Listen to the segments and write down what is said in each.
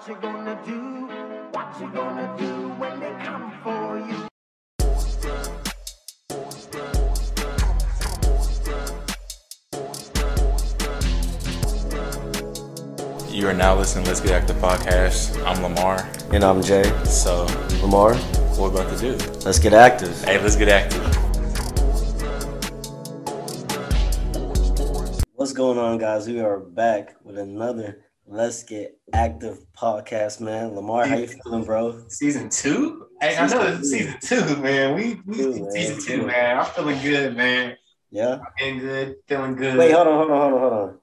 What you gonna do? What you gonna do when they come for you? You are now listening to Let's Get Active podcast. I'm Lamar. And I'm Jay. So, Lamar, what we're about to do? let's get active. Hey, let's get active. What's going on, guys? We are back with another Let's Get Active podcast, man. Lamar, how you feeling, bro? Season two? Hey, I know it's season two, man. We, we Two, man. season two, man. I'm feeling good, man. Yeah. I'm Feeling good, feeling good. Wait, hold on, hold on, hold on, hold on.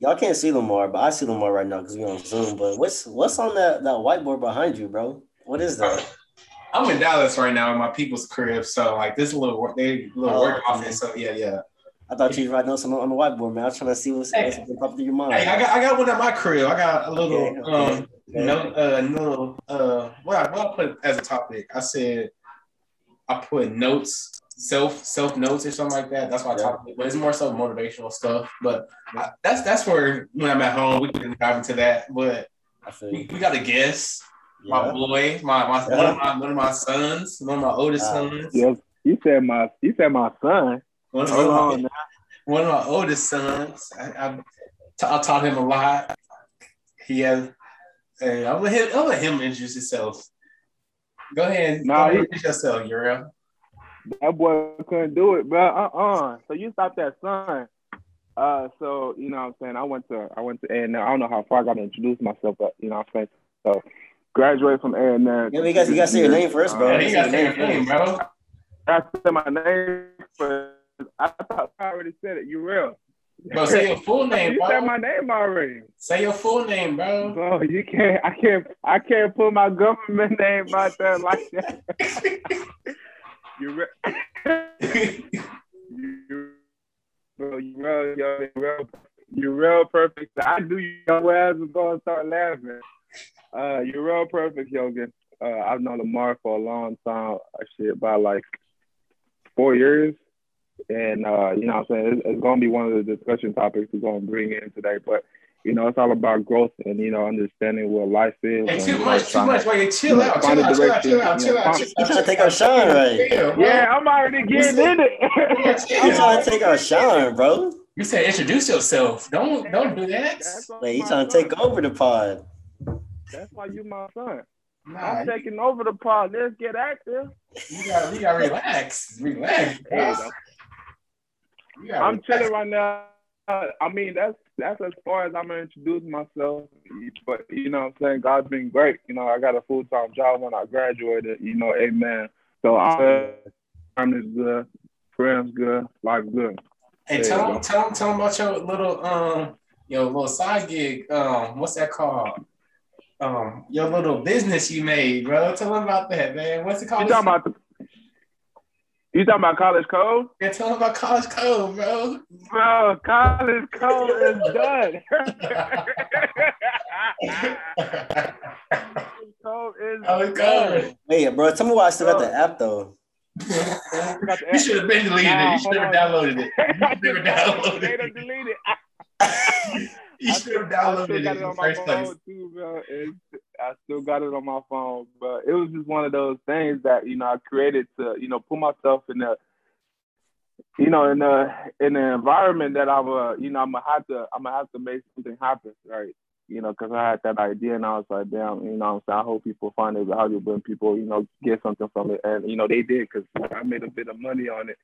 Y'all can't see Lamar, but I see Lamar right now because we're on Zoom. But what's what's on that, that whiteboard behind you, bro? What is that? I'm in Dallas right now in my people's crib, so like this little work, they little Oh, work office. So yeah, yeah. I thought you was writing something on the whiteboard, man. I was trying to see what's, Hey. what's been popping through your mind. Hey, I got I got one at my crib. I got a little Okay, okay, um okay. no uh no uh what I, what I put as a topic. I said I put notes, self self notes or something like that. That's my Yeah. topic, but it's more so motivational stuff. But I, that's that's where when I'm at home we can dive into that. But I we, we got a guest. my boy, my, my, Yeah. one, of my one of my sons, one of my oldest Wow. sons, Yes, you said my you said my son. one, of Hold on now. One of my oldest sons. I, I, I taught him a lot. He has. Hey, I'll let him. I'll let him introduce himself. Go ahead. Nah, go ahead he- introduce yourself, Urel. That boy couldn't do it, bro. Uh-uh. So you stopped that son. Uh, so you know what I'm saying. I went to I went to A and I don't know how far I got to introduce myself, but you know what I'm saying. So graduated from A and M. Yeah, you guys- you gotta say your name first, bro. Yeah, Uh, you gotta say your name, bro. I said my name, but I thought I already said it. You real? Bro, say your full name, you said bro. my name already. Say your full name, bro. Bro, you can't. I can't. I can't put my government name out there like that. you real? you, bro, you real, yo, you real, you real perfect. I knew you your ass was gonna start laughing. Uh, you're real perfect, Djiogan. Uh, I've known Lamar for a long time. uh, Shit, by like four years, and uh, you know, what I'm saying it's, it's gonna be one of the discussion topics we're gonna bring in today. But you know, it's all about growth and you know, understanding what life is. Hey, and, too you know, much, too much. Wait, chill out, chill out, chill out, chill out, direction, chill you know, out. find- chill You trying to take our shine, right? Yeah, bro. I'm already getting in it. I'm it. trying to take our shine, bro. You said introduce yourself. Don't don't do that. That's why you he trying to take over the pod. That's why you my son. Nah, I'm taking over the pod. Let's get active. you got you got to relax, relax. There you bro. go. You gotta I'm chilling right now. I mean, that's that's as far as I'm gonna introduce myself. But you know, what I'm saying God's been great. You know, I got a full time job when I graduated. You know, amen. So I'm I'm is good, friends good, life good. Hey, There tell them, tell them, tell them about your little um your little side gig. Um, what's that called? Um, your little business you made, bro. Tell them about that, man. What's it called? You talking about the, you talking about college code? Yeah, tell them about College Code, bro. Bro, college code is done. College code is College done. Code. Hey, bro, tell me why I still got the app though. you should have been deleted it. You should have downloaded it. I You should have downloaded They done it. deleted. You should have downloaded it in the first place. too, bro. It's, I still got it on my phone, but it was just one of those things that you know I created to you know put myself in the you know in the in the environment that I'm uh you know I'm gonna have to I'm gonna have to make something happen, right? You know, because I had that idea and I was like, damn, you know, I'm saying I hope people find it valuable and people you know get something from it, and you know they did because I made a bit of money on it.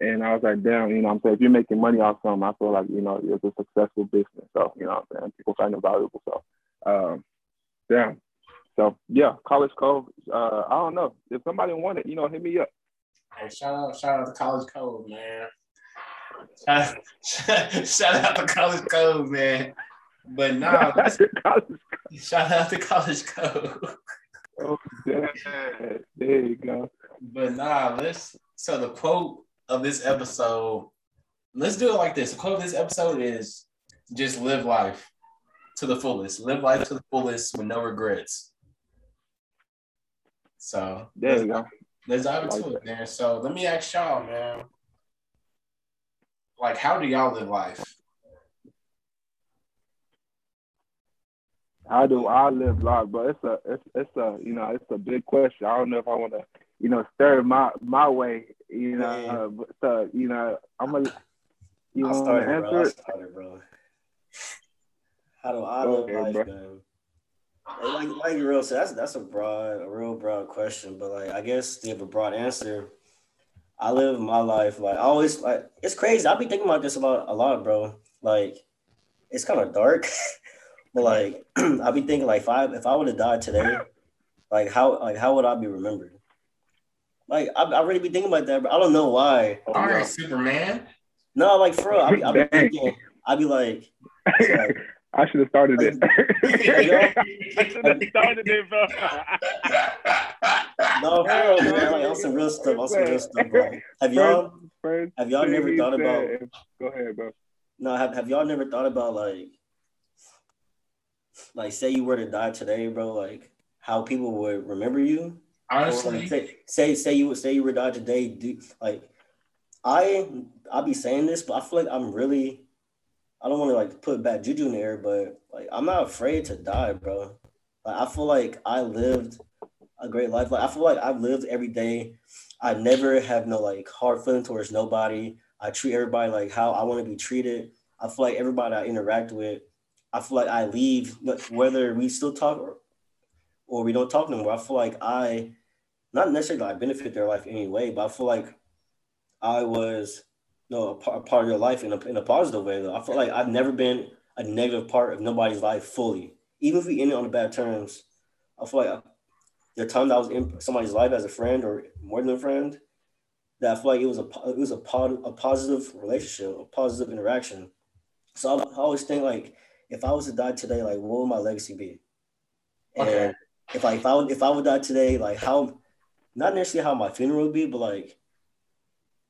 And I was like, damn, you know I'm saying? If you're making money off something, I feel like, you know, it's a successful business. So, you know I'm saying? People find it valuable. So, um, damn. So, yeah, College Code. Uh, I don't know. If somebody wanted, you know, hit me up. Hey, shout out, shout out to College Code, man. Shout, shout out to College Code, man. But nah, shout out to College Code. oh, Damn. There you go. But nah, let's. So the quote of this episode, let's do it like this. The quote of this episode is just live life to the fullest. Live life to the fullest with no regrets. So There you go. Let's dive into it, man. So let me ask y'all, man. Like, how do y'all live life? How do I live life? But it's a it's it's a you know it's a big question. I don't know if I want to you know stir my my way. You know, uh, but, so you know I'm gonna you I want to started, bro. I answer it? bro. How do I Go live ahead, life, bro. man? Like, like Urel said, that's that's a broad, a real broad question. But like, I guess to give a broad answer, I live my life like I always like. It's crazy. I be thinking about this about a lot, bro. Like, it's kind of dark, but like, I'll be thinking like, if I if I would have died today, like how like how would I be remembered? Like, I, I really be thinking about that, but I don't know why. All right, Superman. No, like for real, I be, I be thinking, I be like, like I should have started it. I should have started it, bro. No, for real, man. Like on some real stuff. On some real stuff, bro. Have y'all First have y'all never thought said- about Go ahead, bro. no have, have y'all never thought about like like say you were to die today, bro, like how people would remember you? Or Honestly, like say say say you would say you were to die today, do like I I'll be saying this, but I feel like I'm really I don't want to like put bad juju in the air, but like I'm not afraid to die, bro. Like I feel like I lived a great life. Like I feel like I've lived every day. I never have no like hard feeling towards nobody. I treat everybody like how I want to be treated. I feel like everybody I interact with, I feel like I leave whether we still talk or, or we don't talk no more. I feel like I not necessarily like benefit their life anyway, but I feel like I was know, a, par- a part of your life in a, in a positive way. Though I feel like I've never been a negative part of nobody's life fully. Even if we ended on the bad terms, I feel like the time that I was in somebody's life as a friend or more than a friend, that I feel like it was a it was a, pod, a positive relationship, a positive interaction. So I, I always think like, if I was to die today, like what would my legacy be? And Okay. if I if I would if I would die today, like how, not necessarily how my funeral would be, but like,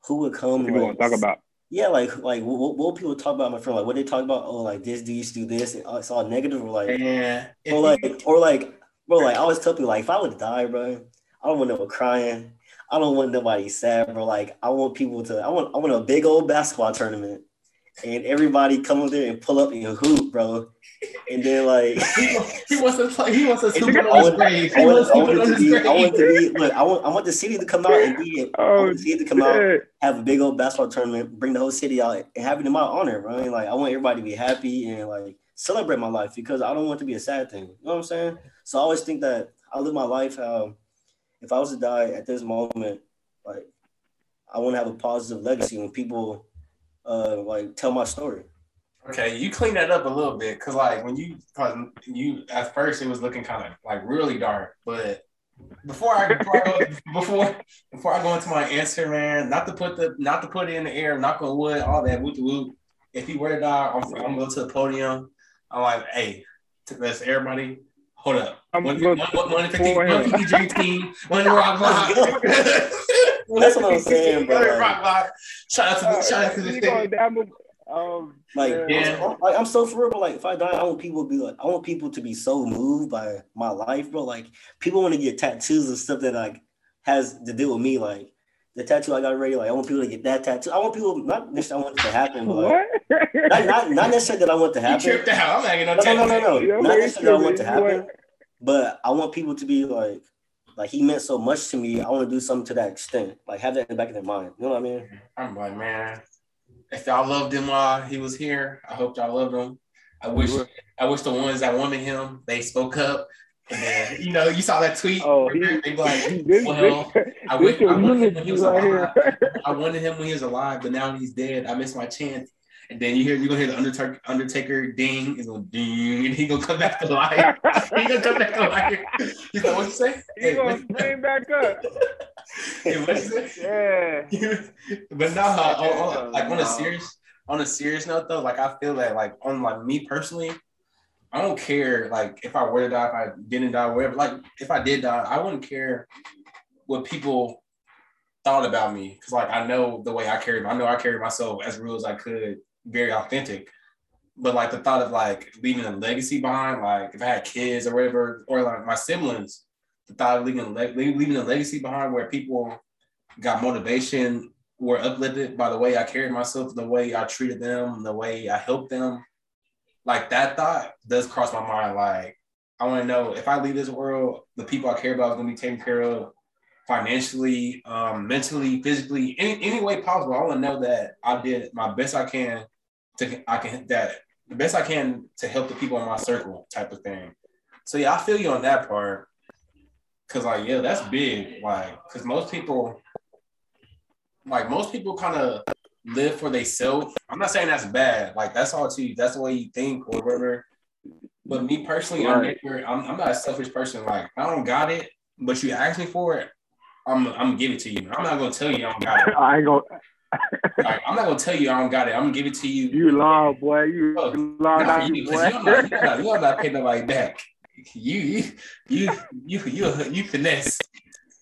who would come? What you want to talk about? Yeah, like like what, what what people talk about my friend? Like what they talk about? Oh, like this dude used to do this, and uh, it's all negative, or like and if or like or like bro, like I always tell people like if I would die, bro, I don't want no one crying. I don't want nobody sad, bro. Like I want people to I want I want a big old basketball tournament and everybody come up there and pull up and hoop, bro. And then like he, he wants to play. He wants to scoop it I on his want, grave. I He want, wants I to want scoop it it on to his be I want to be look, I want I want the city to come out and be I Oh, want the city to come out shit. have a big old basketball tournament, bring the whole city out, and have it in my honor, bro. And, like I want everybody to be happy and like celebrate my life because I don't want it to be a sad thing. You know what I'm saying? So I always think that I live my life how if I was to die at this moment, like I want to have a positive legacy when people uh like tell my story. Okay, you clean that up a little bit because, like, when you, cause you at first it was looking kind of like really dark, but before I before I, go, before before I go into my answer, man, not to put the not to put it in the air, knock on wood, all that whoop whoop. If he were to die, I'm, I'm gonna go to the podium. I'm like, hey, to this everybody, hold up. I'm One, gonna one, one, one, fifty, for one him. dream team, one rock block. That's what I'm saying, bro. One rock block. Shout out to the shout out to the You going city. down the- um, Like, Yeah. I'm, like I'm so for real, but like if I die, I want people to be like, I want people to be so moved by my life, bro. Like people want to get tattoos and stuff that like has to do with me. Like the tattoo I got already, like I want people to get that tattoo. I want people not necessarily I want it to happen, but like, not, not not necessarily that I want to You happen. tripped out. I'm not getting no No, no, no, no, no. Yeah, Not necessarily that I want to happen, but I want people to be like, like he meant so much to me. I want to do something to that extent. Like have that in the back of their mind. You know what I mean? Mm-hmm. I'm like, man, if y'all loved him while he was here, I hope y'all loved him. I wish, I wish the ones that wanted him, they spoke up. And you know, you saw that tweet. Oh, he, they be like, well, I wish I wanted him when he was alive. I wanted him when he was alive, but now he's dead. I missed my chance. And then you hear you're gonna hear the Undertaker, Undertaker ding, he's gonna ding, and he gonna come back to life. he gonna come back to life. He's like, what you say? He Hey, gonna spring back up. hey, what you say? Yeah. but no, uh, on- on- like on a serious on a serious note though, like I feel that like on like me personally, I don't care like if I were to die, if I didn't die, whatever. Like if I did die, I wouldn't care what people thought about me because like I know the way I carry. I know I carry myself as real as I could, very authentic. But like the thought of like leaving a legacy behind, like if I had kids or whatever, or like my siblings, the thought of leaving a leaving a legacy behind where people got motivation, were uplifted by the way I carried myself, the way I treated them, the way I helped them. Like that thought does cross my mind. Like I want to know if I leave this world, the people I care about is going to be taken care of financially, um, mentally, physically, any, any way possible. I want to know that I did my best I can to I can that the best I can to help the people in my circle type of thing. So yeah, I feel you on that part. Cause like yeah, that's big. Like, cause most people, like most people, kind of live for themselves. I'm not saying that's bad. Like that's all to you. That's the way you think or whatever. But me personally, Right. I'm, never, I'm I'm not a selfish person. Like I don't got it, but you ask me for it, I'm I'm gonna give it to you. I'm not gonna tell you I don't got it. I ain't gonna. I'm not gonna tell you I don't got it. I'm gonna give it to you. You lying, boy. You Oh, lying Not you, you, boy. you're not, you're not, you're not paying nobody back. You, you, you, you, you, you finesse.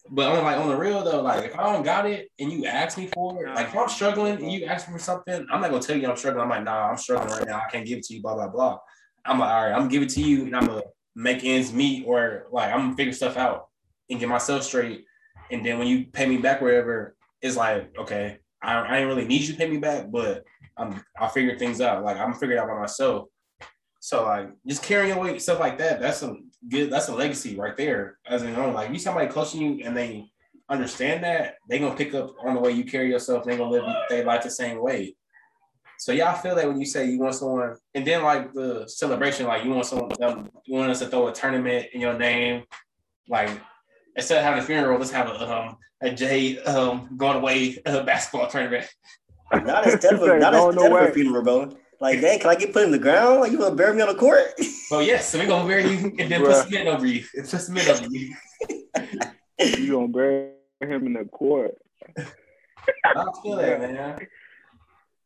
But on like on the real though, like if I don't got it and you ask me for it, like if I'm struggling and you ask me for something, I'm not gonna tell you I'm struggling. I'm like, nah, I'm struggling right now. I can't give it to you. Blah blah blah. I'm like, all right, I'm gonna give it to you, and I'm gonna make ends meet, or like I'm gonna figure stuff out and get myself straight. And then when you pay me back wherever, it's like, okay, I, I ain't really need you to pay me back, but I'm I'll figure things out. Like I'm gonna figure it out by myself. So like just carrying your weight, stuff like that, that's a good that's a legacy right there. As in own. Like you somebody close to you and they understand that, they gonna pick up on the way you carry yourself, they gonna live their life the same way. So yeah, I feel that when you say you want someone, and then like the celebration, like you want someone, you want us to throw a tournament in your name, like instead of having a funeral, let's have a um a J um going away uh, basketball tournament. Not instead of a, Say, not going instead of a funeral, bro. Like, dang, can I get put in the ground? Like, you gonna bury me on the court? Well, yes, so we're gonna bury you and then Bruh. put cement over you. Put cement over you. You gonna bury him in the court? I feel that, man.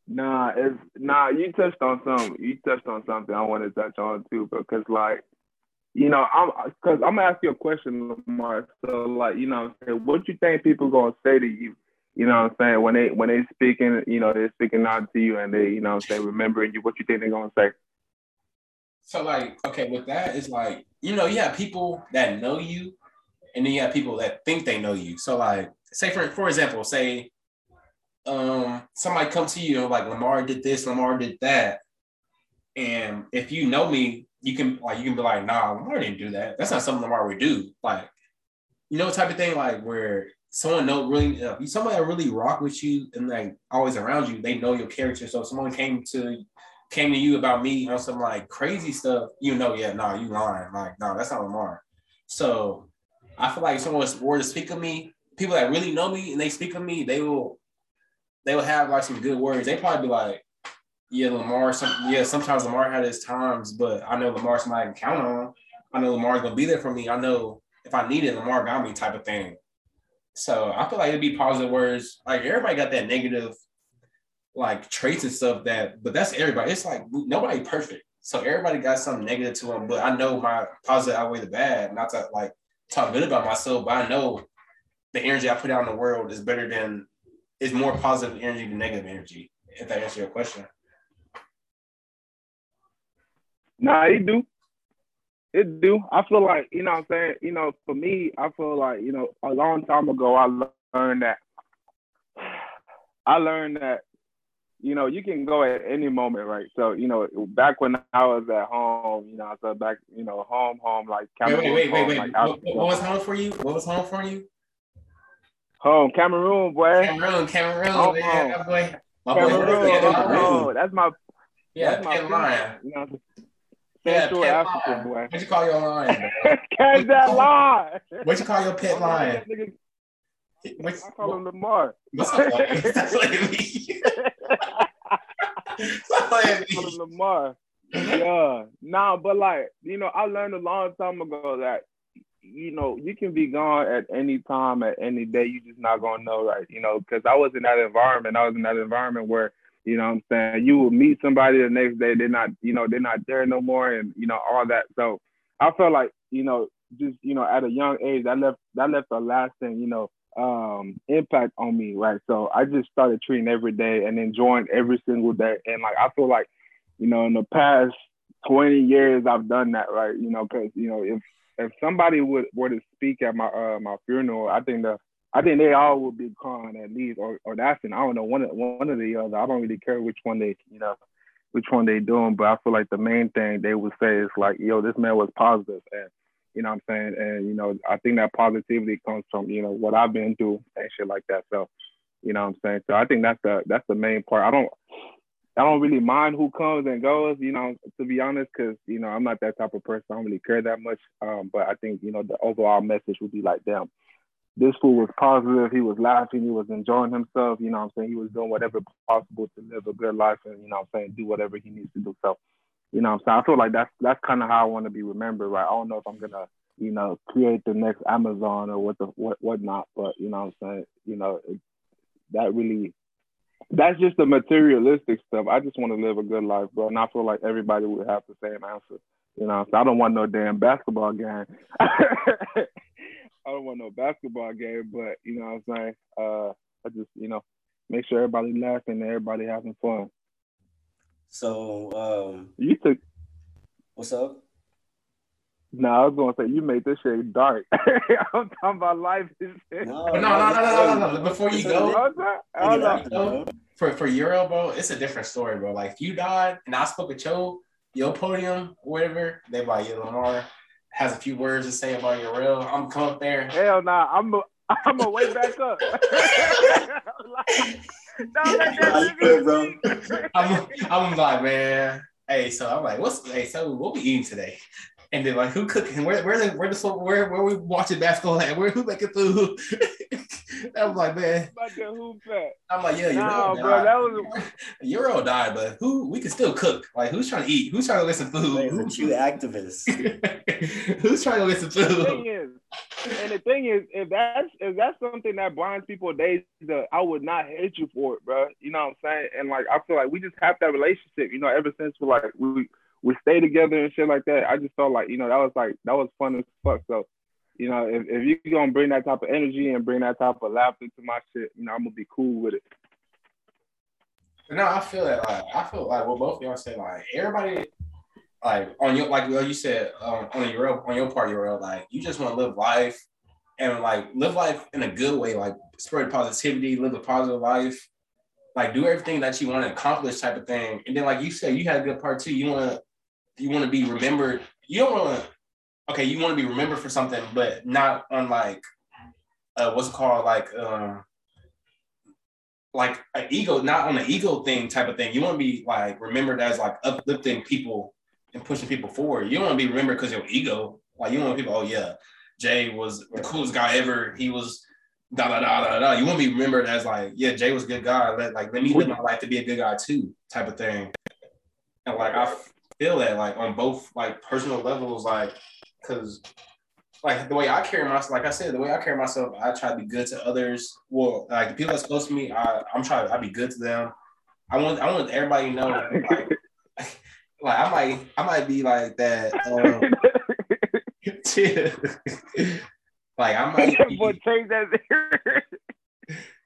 Nah, it's nah. You touched on something. You touched on something I want to touch on too, because like, you know, I'm because I'm gonna ask you a question, Lamar. So like, you know, what you think people gonna say to you? You know what I'm saying when they when they speaking, you know, they're speaking out to you and they, you know, what I'm saying remembering you. What you think they're gonna say? So like, okay, with that, it's like, you know, you have people that know you, and then you have people that think they know you. So like, say for for example, say um somebody come to you like Lamar did this, Lamar did that. And if you know me, you can like you can be like, nah, Lamar didn't do that. That's not something Lamar would do. Like, you know, type of thing, like where someone know really uh, somebody that really rock with you and like always around you, they know your character. So if someone came to came to you about me on some like crazy stuff, you know, yeah, nah, you lying. Like, no, that's not Lamar. So I feel like if someone were to speak of me, people that really know me and they speak of me, they will they will have like some good words. They probably be like, yeah, Lamar, some yeah, sometimes Lamar had his times, but I know Lamar's can count on. I know Lamar's gonna be there for me. I know if I need it, Lamar got me type of thing. So I feel like it'd be positive words. Like everybody got that negative like traits and stuff that, but that's everybody. It's like nobody perfect. So everybody got something negative to them, but I know my positive outweigh the bad. Not to like talk good about myself, but I know the energy I put out in the world is better than is more positive energy than negative energy. If that answers your question. Nah, it do. It do. I feel like, you know what I'm saying? You know, for me, I feel like, you know, a long time ago, I learned that. I learned that, you know, you can go at any moment, right? So, you know, back when I was at home, you know, so back, you know, home, home, like Wait, Cameroon, wait, wait, wait, home, wait. like What, what was home for you? What was home for you? home, Cameroon, boy. Cameroon, Cameroon, Home, man. home. Boy, my boy, Cameroon, oh, that's my, yeah, that's my. Lion. You know, Central Pet Africa, Lion. boy. What you call your lion? Catch that line. What you call your pet lion? What's, I call him Lamar. what's up, like? Stop playing me. Stop playing call him me. Lamar. Yeah. Nah, but like, you know, I learned a long time ago that, you know, you can be gone at any time, at any day. You just not gonna know, right? You know, because I was in that environment. I was in that environment where, you know what I'm saying, you will meet somebody the next day, they're not, you know, they're not there no more and you know, all that. So I felt like, you know, just, you know, at a young age, that left that left a lasting, you know, um impact on me, right? So I just started treating every day and enjoying every single day. And like I feel like, you know, in the past 20 years I've done that, right? You know, because you know, if if somebody would were to speak at my uh my funeral, I think the I think they all would be crying at least, or or and I don't know one of one of the other. I don't really care which one they you know which one they doing, but I feel like the main thing they would say is like, yo, this man was positive and you know what I'm saying? And you know, I think that positivity comes from, you know, what I've been through and shit like that. So, you know what I'm saying? So I think that's the that's the main part. I don't I don't really mind who comes and goes, you know, to be honest, because you know I'm not that type of person. I don't really care that much. Um, but I think you know the overall message would be like, damn, this fool was positive. He was laughing. He was enjoying himself. You know, what I'm saying he was doing whatever possible to live a good life, and you know, what I'm saying do whatever he needs to do. So, you know, what I'm saying I feel like that's that's kind of how I want to be remembered. Right? I don't know if I'm gonna you know create the next Amazon or what the what whatnot, but you know, what I'm saying you know it, that really that's just the materialistic stuff. I just want to live a good life, bro. And I feel like everybody would have the same answer. You know, so I don't want no damn basketball game. I don't want no basketball game, but you know what I'm saying? Uh, I just, you know, make sure everybody laughing and everybody having fun. So, um, You took what's up? no, I was gonna say you made this shit dark. I'm talking about life and shit. No, No, no, no, no, no, no. Before you go, What's that? I don't know. for for Urel, bro, it's a different story, bro. Like if you died and I spoke at your your podium, whatever, they be like, yeah, Lamar has a few words to say about your real. I'm gonna come up there. Hell nah, I'm a, I'm gonna wait back up. Don't let that Nah, you nigga good, bro. I'm I'm like, man, hey, so I'm like, what's hey, so what we eating today? And then like, who cooking? Where where the where the where where we watching basketball at? Where who making food? I'm like, man, About that hoop fat. I'm like, yeah, Urel Nah, died. bro, that was Urel died, but who we can still cook? Like, who's trying to eat? Who's trying to get some Wait, food? but you activists. who's trying to get some food? the thing food? is, and the thing is, if that's if that's something that blinds people days, I would not hate you for it, bro. You know what I'm saying? And like I feel like we just have that relationship, you know, ever since we like we we stay together and shit like that. I just felt like you know that was like that was fun as fuck. So. You know, if, if you gonna bring that type of energy and bring that type of laughter to my shit, you know, I'm gonna be cool with it. No, I feel that. Like, I feel like what both of y'all said. Like, everybody, like on your like you said um, on your on your part, your like you just want to live life and like live life in a good way, like spread positivity, live a positive life, like do everything that you want to accomplish, type of thing. And then, like you said, you had a good part too. You want to you want to be remembered. You don't want to. Okay, you want to be remembered for something, but not on like uh, what's it called like um like an ego, not on an ego thing type of thing. You want to be like remembered as like uplifting people and pushing people forward. You don't want to be remembered because your ego. Like you want people, oh yeah, Jay was the coolest guy ever. He was da da da da da. You want to be remembered as like, yeah, Jay was a good guy. Let like let me live my life to be a good guy too, type of thing. And like I feel that like on both like personal levels, like because like the way I carry myself, like I said, the way I carry myself, I try to be good to others. Well, like the people that's close to me, I, I'm trying. to I be good to them. I want. I want everybody to know. Like, like I might. I might be like that. Um, like I might. Be, Boy, change that.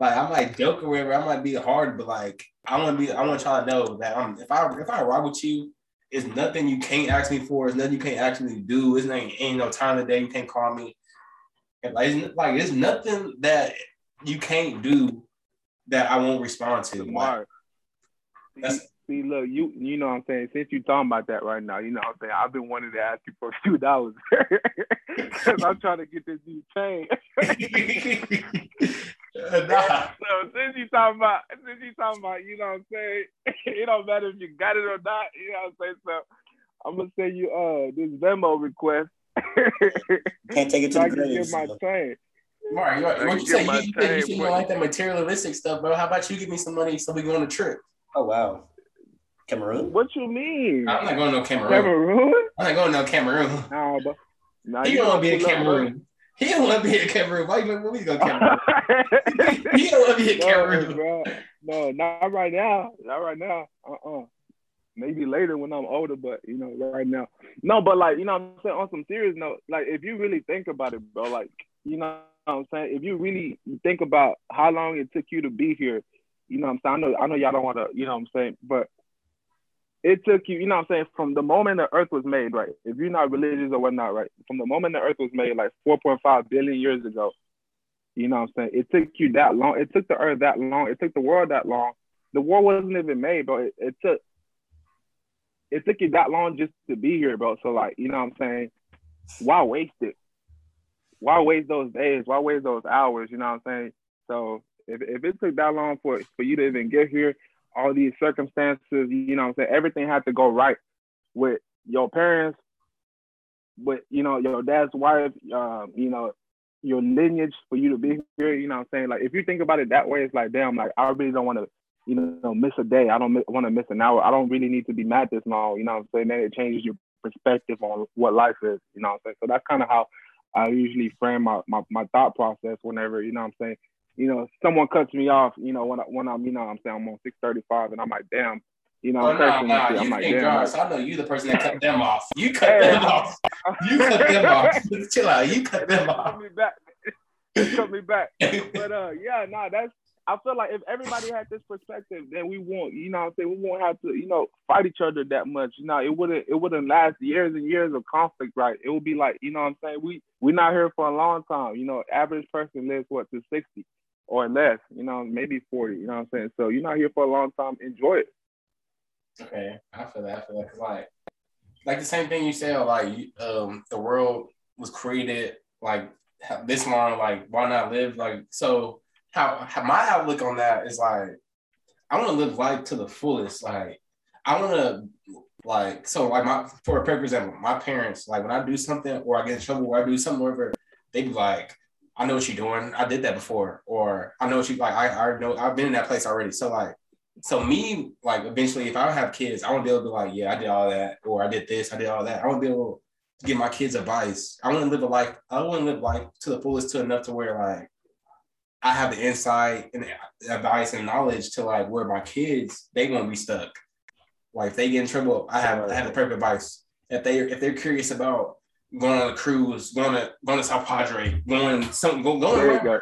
like I might joke or whatever. I might be hard, but like I want to be. I want y'all to know that I'm. If I if I rock with you, it's nothing you can't ask me for. It's nothing you can't actually do. It's not ain't no time of the day you can't call me. And like, it's, like it's nothing that you can't do that I won't respond to. Like, That's- See, look, you you know what I'm saying. Since you talking about that right now, you know what I'm saying. I've been wanting to ask you for a few dollars because I'm trying to get this new chain. nah. So since you talking about, since you talking about, you know what I'm saying. it don't matter if you got it or not. You know what I'm saying. So I'm gonna send you uh this Venmo request. Can't take it to so I the can grave. my so- chain. Mark, you, I what can you say? my You, you, said- you said you don't like that materialistic stuff, bro. How about you give me some money so we go on a trip? Oh wow, Cameroon. What you mean? I'm not going to no Cameroon. Cameroon? I'm not going to no Cameroon. Nah, but nah, He you don't want to be in pull up. Cameroon. He don't want to be in Cameroon. Why you to go Cameroon? he don't want to be no, Cameroon. bro. No, not right now. Not right now. Uh-uh. Maybe later when I'm older, but you know, right now. No, but like, you know what I'm saying, on some serious note, like if you really think about it, bro, like, you know what I'm saying? If you really think about how long it took you to be here, you know what I'm saying? I know I know y'all don't want to, you know what I'm saying, but it took you, you know what I'm saying, from the moment the earth was made, right? If you're not religious or whatnot, right? From the moment the earth was made, like 4.5 billion years ago, you know what I'm saying? It took you that long. It took the earth that long. It took the world that long. The world wasn't even made, but it, it took it took you that long just to be here, bro. So like, you know what I'm saying? Why waste it? Why waste those days? Why waste those hours? You know what I'm saying? So if, if it took that long for for you to even get here, all these circumstances, you know what I'm saying, everything had to go right with your parents, with you know, your dad's wife, um, you know, your lineage for you to be here, you know what I'm saying? Like if you think about it that way, it's like damn, like I really don't want to you know, miss a day. I don't want to miss an hour. I don't really need to be mad this long. You know what I'm saying? Then it changes your perspective on what life is. You know what I'm saying? So that's kind of how I usually frame my, my, my thought process whenever, you know what I'm saying? You know, someone cuts me off, you know, when, I, when I'm, you know I'm saying, I'm on 635 and I'm like, damn, you know, Oh, I'm no, cursing and no, shit. you I'm like, damn. drive. like- So I know you the person that cut them off. You cut Hey. them off. You cut them off. Chill out. You cut them off. cut me back. cut me back. But uh, yeah, nah, that's. I feel like if everybody had this perspective, then we won't, you know, what I'm saying we won't have to, you know, fight each other that much. You know, it wouldn't, it wouldn't last years and years of conflict, right? It would be like, you know, what I'm saying we we're not here for a long time. You know, average person lives what to 60 or less. You know, maybe 40. You know what I'm saying? So you're not here for a long time. Enjoy it. Okay, I feel that. I feel that. 'Cause, like, like the same thing you said. Like, um, the world was created like this long. Like, why not live? Like, so how, how my outlook on that is like, I want to live life to the fullest. Like, I want to like so like my for a perfect example, my parents like when I do something or I get in trouble or I do something whatever, they be like, I know what you're doing. I did that before, or I know what you like. I I know I've been in that place already. So like. So me, like eventually, if I have kids, I want to be able to like, yeah, I did all that, or I did this, I did all that. I want to be able to give my kids advice. I want to live a life. I want to live life to the fullest, to enough to where like I have the insight and advice and knowledge to like where my kids they won't be stuck. Like if they get in trouble, I have I have the perfect advice. If they if they're curious about going on a cruise, going to going to South Padre, going something, go going you go.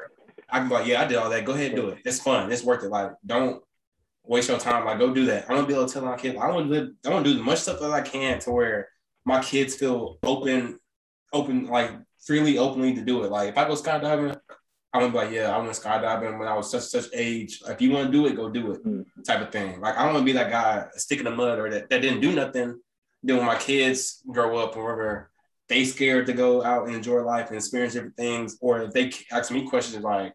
I can be like, yeah, I did all that. Go ahead and do it. It's fun. It's worth it. Like, don't waste your time. Like, go do that. I'm gonna be able to tell my kids. I want to live. I want to do as much stuff as I can to where my kids feel open, open, like freely, openly to do it. Like, if I go skydiving, I'm gonna be like, yeah, I went skydiving when I was such such age. If you want to do it, go do it. Mm. Type of thing. Like, I don't want to be that guy stick in the mud or that, that didn't do nothing. Then when my kids grow up or whatever, they scared to go out and enjoy life and experience different things. Or if they ask me questions like,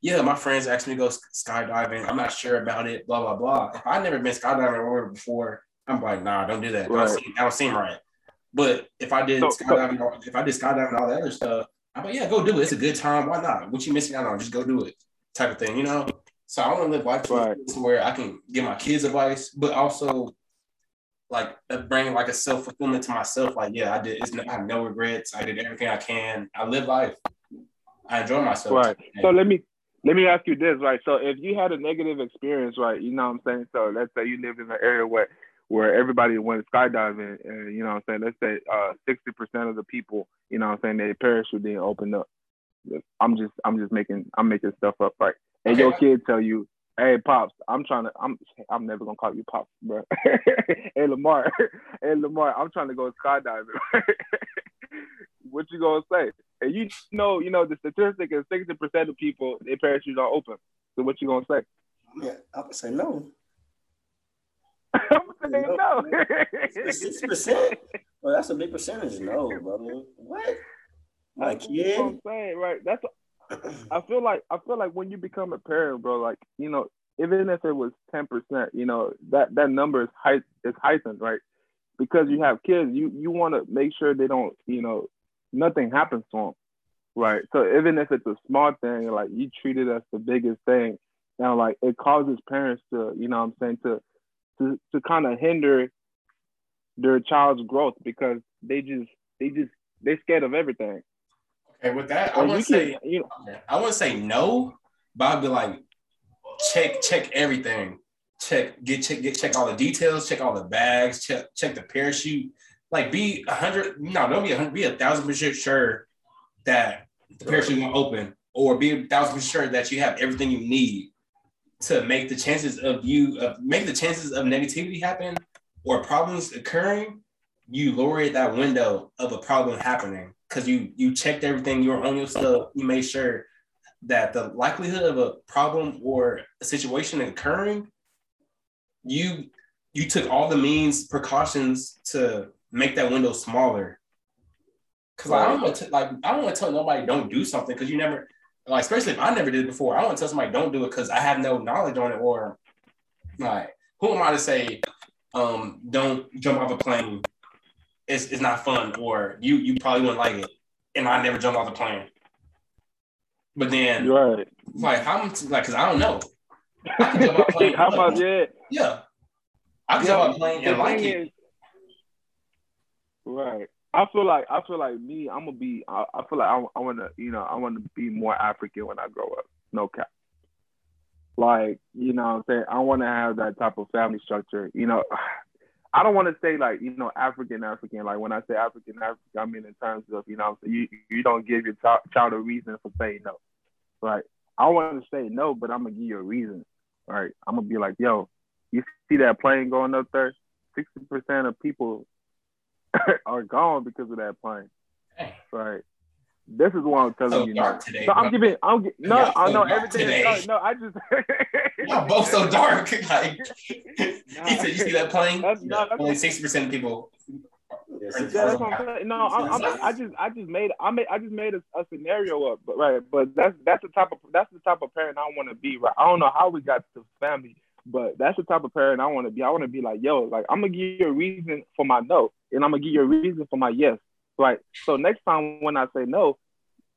yeah, my friends asked me to go skydiving. I'm not sure about it, blah, blah, blah. If I've never been skydiving or before, I'm like, nah, don't do that. That don't seem, that don't seem right. But if I did So- skydiving, or if I did skydiving and all that other stuff, I'm like, yeah, go do it. It's a good time. Why not? What you missing out on? Just go do it. Type of thing, you know? So I want to live life Right. where I can give my kids advice, but also like uh, bring like a self fulfillment to myself. Like, yeah, I did. It's, no- I have no regrets. I did everything I can. I live life. I enjoy myself. Right. So let me let me ask you this, right? So if you had a negative experience, right, you know what I'm saying? So let's say you lived in an area where where everybody went skydiving and you know what I'm saying, let's say uh sixty percent of the people, you know what I'm saying, their parachute didn't open up. I'm just I'm just making I'm making stuff up, right? And your kid tell you, Hey pops, I'm trying to I'm I'm never gonna call you pops, bro. hey Lamar, hey Lamar, I'm trying to go skydiving. what you gonna say? And you know, you know, the statistic is sixty percent of people their parachutes are open. So what you gonna say? Yeah, I would say no. I'm saying no. Sixty percent. Well, that's a big percentage. No, brother. What? My That's what kid. I'm saying, right? That's I feel like I feel like when you become a parent, bro, like you know, even if it was ten percent, you know, that that number is is heightened, right? Because you have kids, you you want to make sure they don't, you know, nothing happens to them, right? So even if it's a small thing, like you treat it as the biggest thing, now like it causes parents to, you know, I'm saying to to to kind of hinder their child's growth because they just they just they're scared of everything. Okay, with that, I Or want you to say can, you know, I to say no, but I'd be like, check check everything, check get check get check all the details, check all the bags, check check the parachute. Like be a hundred, no, don't be a hundred, be a thousand percent sure that the parachute won't open, or be a thousand percent sure that you have everything you need to make the chances of you of make the chances of negativity happen or problems occurring. You lower that window of a problem happening because you you checked everything. You were on your stuff. You made sure that the likelihood of a problem or a situation occurring, you you took all the means precautions to make that window smaller. Cause I don't want to like I don't want to tell nobody don't do something because you never like especially if I never did it before. I don't want to tell somebody don't do it because I have no knowledge on it or like who am I to say um don't jump off a plane? It's, it's not fun or you you probably wouldn't like it and I never jump off the plane. But then right. like how much like because I don't know. I can jump off plane. How about that? Yeah. I can jump off a plane and like thing it. is- right. I feel like I feel like me. I'm gonna be. I, I feel like I, I want to. You know, I want to be more African when I grow up. No cap. Like you know, what I'm saying I want to have that type of family structure. You know, I don't want to say like you know African African. Like when I say African African, I mean in terms of you know you you don't give your child, child a reason for saying no. Like I want to say no, but I'm gonna give you a reason. Right. I'm gonna be like, yo, you see that plane going up there? Sixty percent of people are gone because of that plane. Right. This is what I'm telling So you now. dark today. So I'm giving. I'm gi- no. Y'all I know dark everything. today. No, no, I just. Y'all both so dark. Like he said, you see that plane? That's not. That's Only sixty percent of people. Yes, Yeah, that's what I'm saying. No, I, I, I just, I just made, I made, I just made a, a scenario up, but right, but that's that's the type of that's the type of parent I want to be. Right, I don't know how we got to family, but that's the type of parent I want to be. I want to be like, yo, like I'm gonna give you a reason for my no, and I'm gonna give you a reason for my yes. Right. So next time when I say no,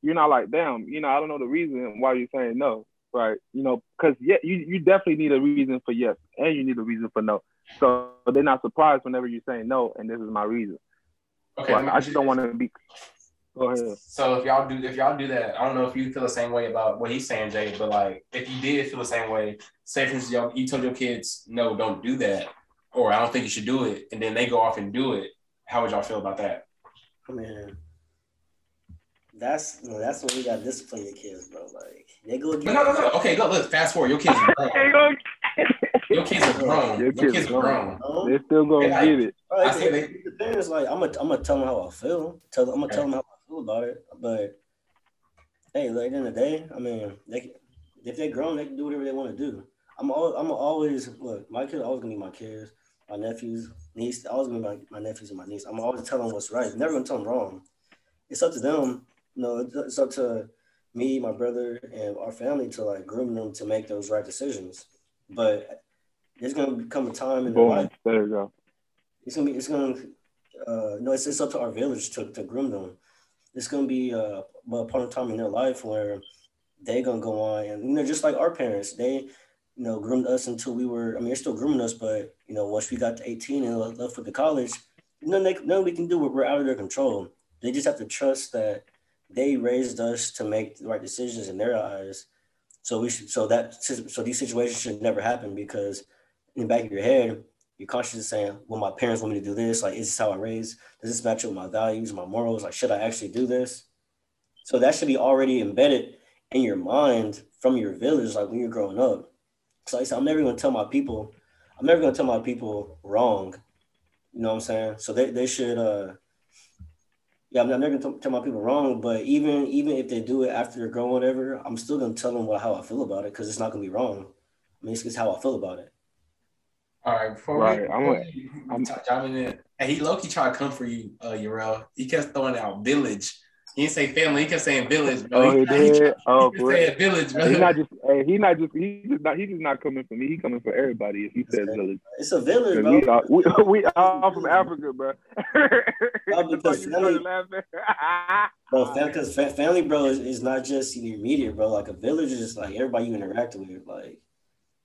you're not like, damn, you know, I don't know the reason why you're saying no. Right. You know, because yeah, you you definitely need a reason for yes, and you need a reason for no. So they're not surprised whenever you're saying no, and this is my reason. Okay. Like, I just don't want to be. Go ahead. So if y'all do if y'all do that, I don't know if you feel the same way about what he's saying, Jay, but like if you did feel the same way, say for instance, y'all you told your kids, no, don't do that, or I don't think you should do it, and then they go off and do it, how would y'all feel about that? Oh, I mean, that's you know, that's when you got to discipline your kids, bro. Like they go But no, no, no. Okay, go. Look, fast forward. Your kids are grown. Your kids are grown. Your Your kids kids are grown. grown. They're still gonna Yeah, I- get it. It, I say they- it depends. Like I'm gonna I'm gonna tell them how I feel. Tell I'm gonna Okay. tell them how I feel about it. But hey, like, at the end of the day, I mean, they can, if they're grown, they can do whatever they want to do. I'm al- I'm always look. My kids are always gonna be my kids, my nephews, niece. Always gonna be my, my nephews and my niece. I'm always telling them what's right. I'm never gonna tell them wrong. It's up to them. You know, it's- up to me, my brother, and our family to like groom them to make those right decisions. But there's gonna come a time in their life There you go. it's gonna be it's gonna uh no it's, it's up to our village to, to groom them it's gonna be uh a point of time in their life where they're gonna go on and you know just like our parents they you know groomed us until we were i mean they're still grooming us but you know once we got to 18 and left for the college nothing, they, nothing we can do we're out of their control they just have to trust that they raised us to make the right decisions in their eyes so we should so that so these situations should never happen because in the back of your head you're consciously saying, well, my parents want me to do this. Like, is this how I raised? Does this match up with my values, my morals? Like, should I actually do this? So that should be already embedded in your mind from your village, like when you're growing up. So like I said, I'm never gonna tell my people, I'm never gonna tell my people wrong. You know what I'm saying? So they, they should uh yeah, I'm never gonna tell my people wrong, but even even if they do it after they're grown, whatever, I'm still gonna tell them what how I feel about it because it's not gonna be wrong. I mean, it's just how I feel about it. All right, before Right, we, I'm before a- we I'm- t- dive in there, hey, he low key tried to come for you, uh, Urel. He kept throwing out village. He didn't say family. He kept saying village, bro. Oh, he did. tried- Oh, he for kept saying village, bro. He's not just. Hey, he not just. He just not. He just not coming for me. He coming for everybody. If he says village, It's a village, bro. we are we, we all from Africa, bro. No, because family- Bro, because family, bro, is, is not just your immediate, bro. Like a village is just like everybody you interact with. Like,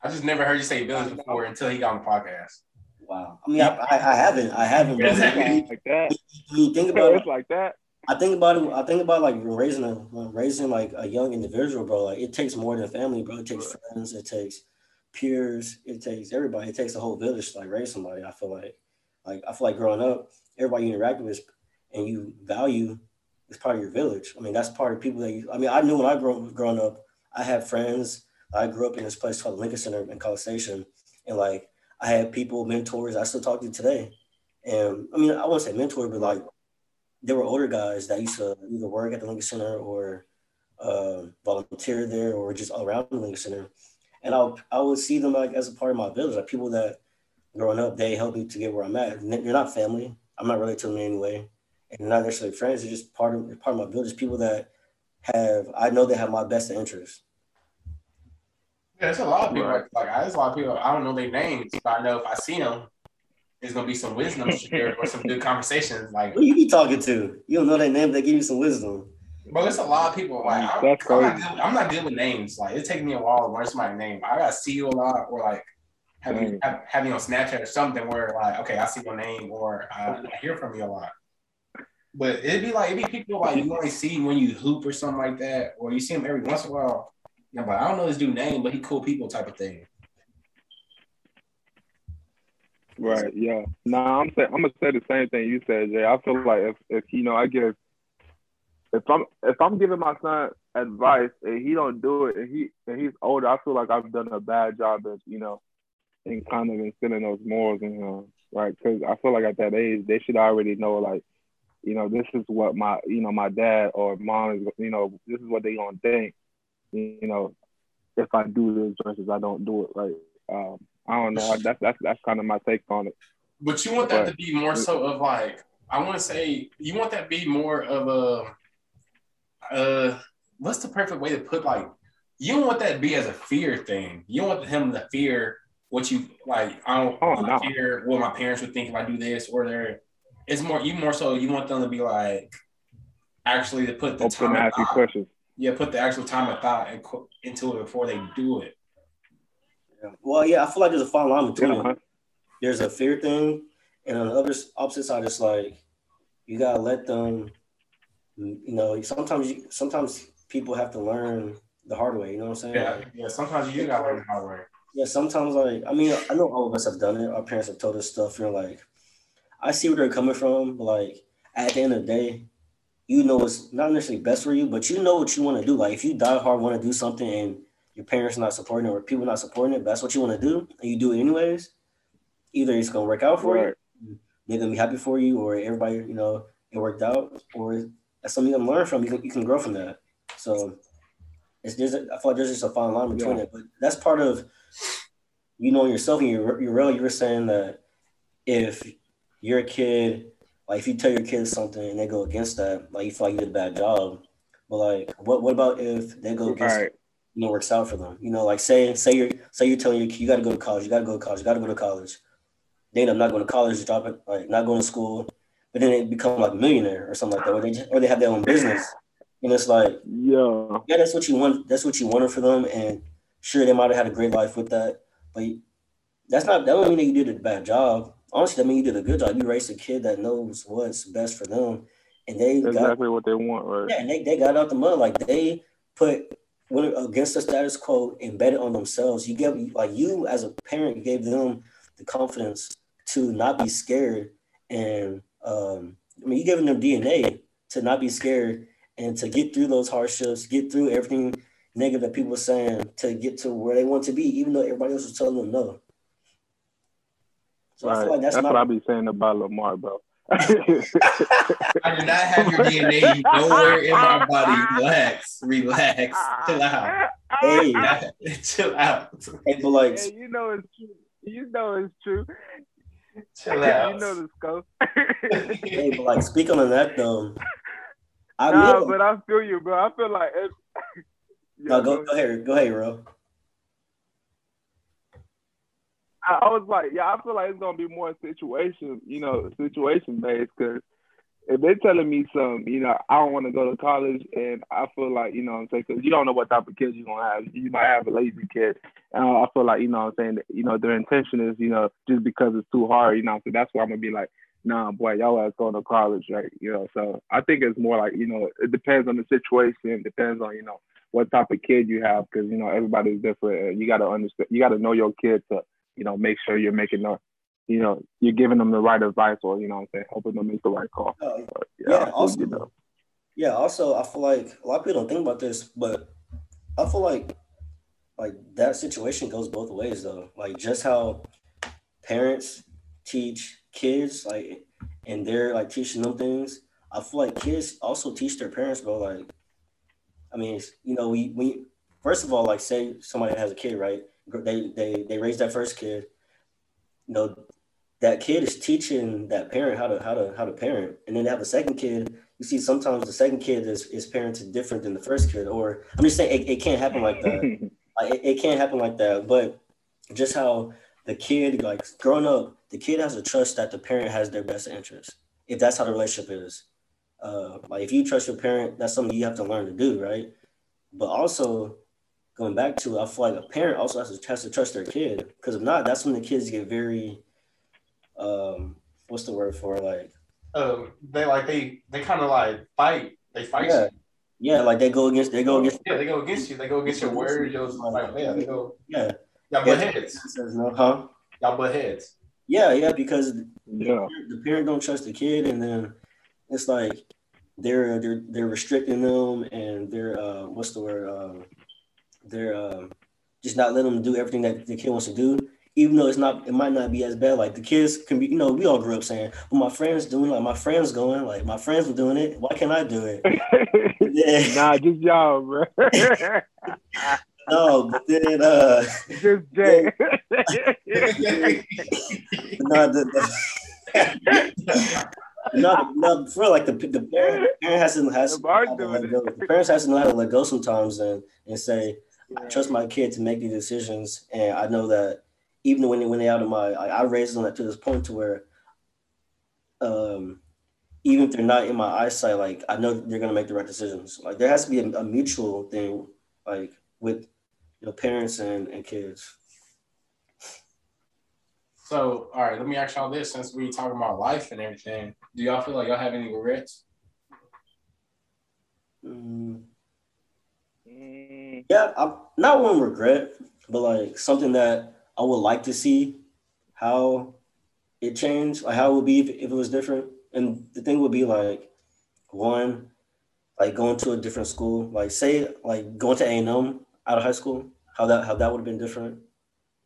I just never heard you say village before until he got on the podcast. wow. I mean, I, I, I haven't, I haven't. Bro. Exactly. Like that. when you think about it, It's like that. I think about it. I think about like raising a raising like a young individual, bro. Like it takes more than family, bro. It takes friends. It takes peers. It takes everybody. It takes a whole village to like raise somebody. I feel like, like I feel like growing up, everybody you interact with and you value is part of your village. I mean, that's part of people that you. I mean, I knew when I grew growing up, I had friends. I grew up in this place called Lincoln Center in College Station, and like I had people, mentors. I still talk to today, and I mean, I won't say mentor, but like there were older guys that used to either work at the Lincoln Center or uh, volunteer there or just around the Lincoln Center. And I I would see them like as a part of my village, like people that growing up, they helped me to get where I'm at. They're not family. I'm not related to them in any way, and not necessarily friends. They're just part of part of my village. People that have I know they have my best interest. Yeah, there's a lot of people Right. like there's a lot of people. I don't know their names, but I know if I see them, there's gonna be some wisdom shared or some good conversations. Like, Who you be talking to? You don't know their name. They give you some wisdom. but it's a lot of people. Like, I'm, I'm, not crazy. good, I'm not good with names. Like, it takes me a while to learn somebody's name. I gotta see you a lot, or like have you have, have you on Snapchat or something where like, okay, I see your name, or I, I hear from you a lot. But it'd be like it'd be people like you only see when you hoop or something like that, or you see them every once in a while. Yeah, but I don't know his dude name, but he cool people type of thing. Right. Yeah. No, I'm saying I'm gonna say the same thing you said, Jay. I feel like if, if you know, I give if I'm if I'm giving my son advice and he don't do it and he and he's older, I feel like I've done a bad job of you know, in kind of instilling those morals in him, right? Because I feel like at that age they should already know like, you know, this is what my you know my dad or mom is you know this is what they gonna think, you know, if I do this versus I don't do it. Like, um, I don't know. That's that's that's kind of my take on it. But you want that Right. to be more so of like I want to say you want that to be more of a uh what's the perfect way to put like you don't want that to be as a fear thing. You don't want him to fear what you like. I don't Oh, no. fear what my parents would think if I do this or they're. It's more you more so you want them to be like actually to put the Open time to and ask you thought, questions. yeah put the actual time of thought and co- into it before they do it. Yeah. Well, yeah, I feel like there's a fine line between Yeah, it. There's a fear thing, and on the other opposite side, it's like you gotta let them. You know, sometimes you, sometimes people have to learn the hard way. You know what I'm saying? Yeah, Like, yeah. Sometimes you gotta learn the hard way. yeah, sometimes like I mean I know all of us have done it. Our parents have told us stuff. You're like, I see where they're coming from, but like at the end of the day, you know it's not necessarily best for you, but you know what you want to do. Like if you die hard want to do something and your parents not supporting it or people not supporting it, but that's what you want to do, and you do it anyways. Either it's gonna work out for Right. you, they're gonna be happy for you, or everybody you know it worked out, or that's something you can learn from. You can you can grow from that. So it's there's a, I feel like there's just a fine line between Yeah. it, but that's part of you know yourself and you're you're real. You were saying that if you're a kid, like if you tell your kids something and they go against that, like you feel like you did a bad job. But like, what what about if they go against Right. You know works out for them? You know, like say say you're say you're telling your kid you got to go to college, you got to go to college, you got to go to college. They end up not going to college, drop it, like not going to school, but then they become like a millionaire or something like that, or they just, or they have their own business, and it's like Yeah. yeah, that's what you want. That's what you wanted for them, and sure, they might have had a great life with that, but that's not. That don't mean that you did a bad job. Honestly, that mean you did a good job. You raised a kid that knows what's best for them, and they That's got exactly what they want, right? yeah, and they, they got out the mud. Like they put against the status quo, embedded on themselves. You give like you as a parent gave them the confidence to not be scared, and um, I mean you giving them DNA to not be scared and to get through those hardships, get through everything negative that people were saying to get to where they want to be, even though everybody else was telling them no. So I Right. feel like that's, That's, my what I be saying about Lamar, bro. I do not have your DNA nowhere in my body. Relax, relax, chill out, hey, chill out, hey, but like Hey, you know it's true. You know it's true. chill out. you know the scope. hey, but like speaking on that though, I nah, know. but I feel you, bro. I feel like it. No, go, go ahead, go ahead, bro. I, I was like, yeah, I feel like it's gonna be more situation, you know, situation based. Because if they're telling me some, you know, I don't want to go to college, and I feel like, you know, what I'm saying, because you don't know what type of kids you're gonna have. You might have a lazy kid, and I feel like, you know, what I'm saying, you know, their intention is, you know, just because it's too hard, you know, so that's why I'm gonna be like. Nah, boy, y'all are going to college, right? You know, so I think it's more like, you know, it depends on the situation, depends on, you know, what type of kid you have, because you know everybody's different. You got to understand, you got to know your kid to you know, make sure you're making the, you know, you're giving them the right advice or, you know what I'm saying, helping them make the right call. Uh, But, yeah, I also, you know, yeah, also, I feel like a lot of people don't think about this, but I feel like like that situation goes both ways though. Like just how parents teach kids, like, and they're like teaching them things. I feel like kids also teach their parents, bro. Like, I mean, you know, we we first of all, like, say somebody has a kid, right? They they they raise that first kid. you know, that kid is teaching that parent how to how to how to parent, and then they have a second kid. You see, sometimes the second kid is is parented different than the first kid, or I'm just saying it, it can't happen like that. like, it, it can't happen like that. But just how the kid, like growing up, the kid has to trust that the parent has their best interest. If that's how the relationship is, uh, like if you trust your parent, that's something you have to learn to do, right? But also going back to, I feel like a parent also has to, has to trust their kid because if not, that's when the kids get very, um, what's the word for like Um, they like they they kind of like fight. They fight. yeah, you. yeah, like they go against they go against Yeah, they go against you. They go against your words. Your like, yeah, they go. yeah. Y'all butt heads. Says no, huh? Y'all butt heads. Yeah, yeah, because Yeah. the parent don't trust the kid, and then it's like they're they're they're restricting them, and they're uh, what's the word? Um, they're um, just not letting them do everything that the kid wants to do, even though it's not it might not be as bad. Like the kids can be, you know, we all grew up saying, "Well, my friends doing, like my friends going, like my friends were doing it. Why can't I do it?" Yeah, nah, just y'all, bro. no, but then uh, just Jay. no, the, the no, no, for like the the parent, the parent has to has The to let go. The parents has to know how to let go sometimes and and say, I trust my kid to make these decisions, and I know that even when they when they out of my, I, I raised them to this point to where, um, even if they're not in my eyesight, like I know they're gonna make the right decisions. Like there has to be a, a mutual thing, like with you know parents and and kids. So, all right, let me ask y'all this: since we talking about life and everything, do y'all feel like y'all have any regrets? Mm. Mm, Yeah, I not one regret, but like something that I would like to see how it changed, like how it would be if, if it was different. And the thing would be like one, like going to a different school, like say like going to A and M out of high school, how that how that would have been different.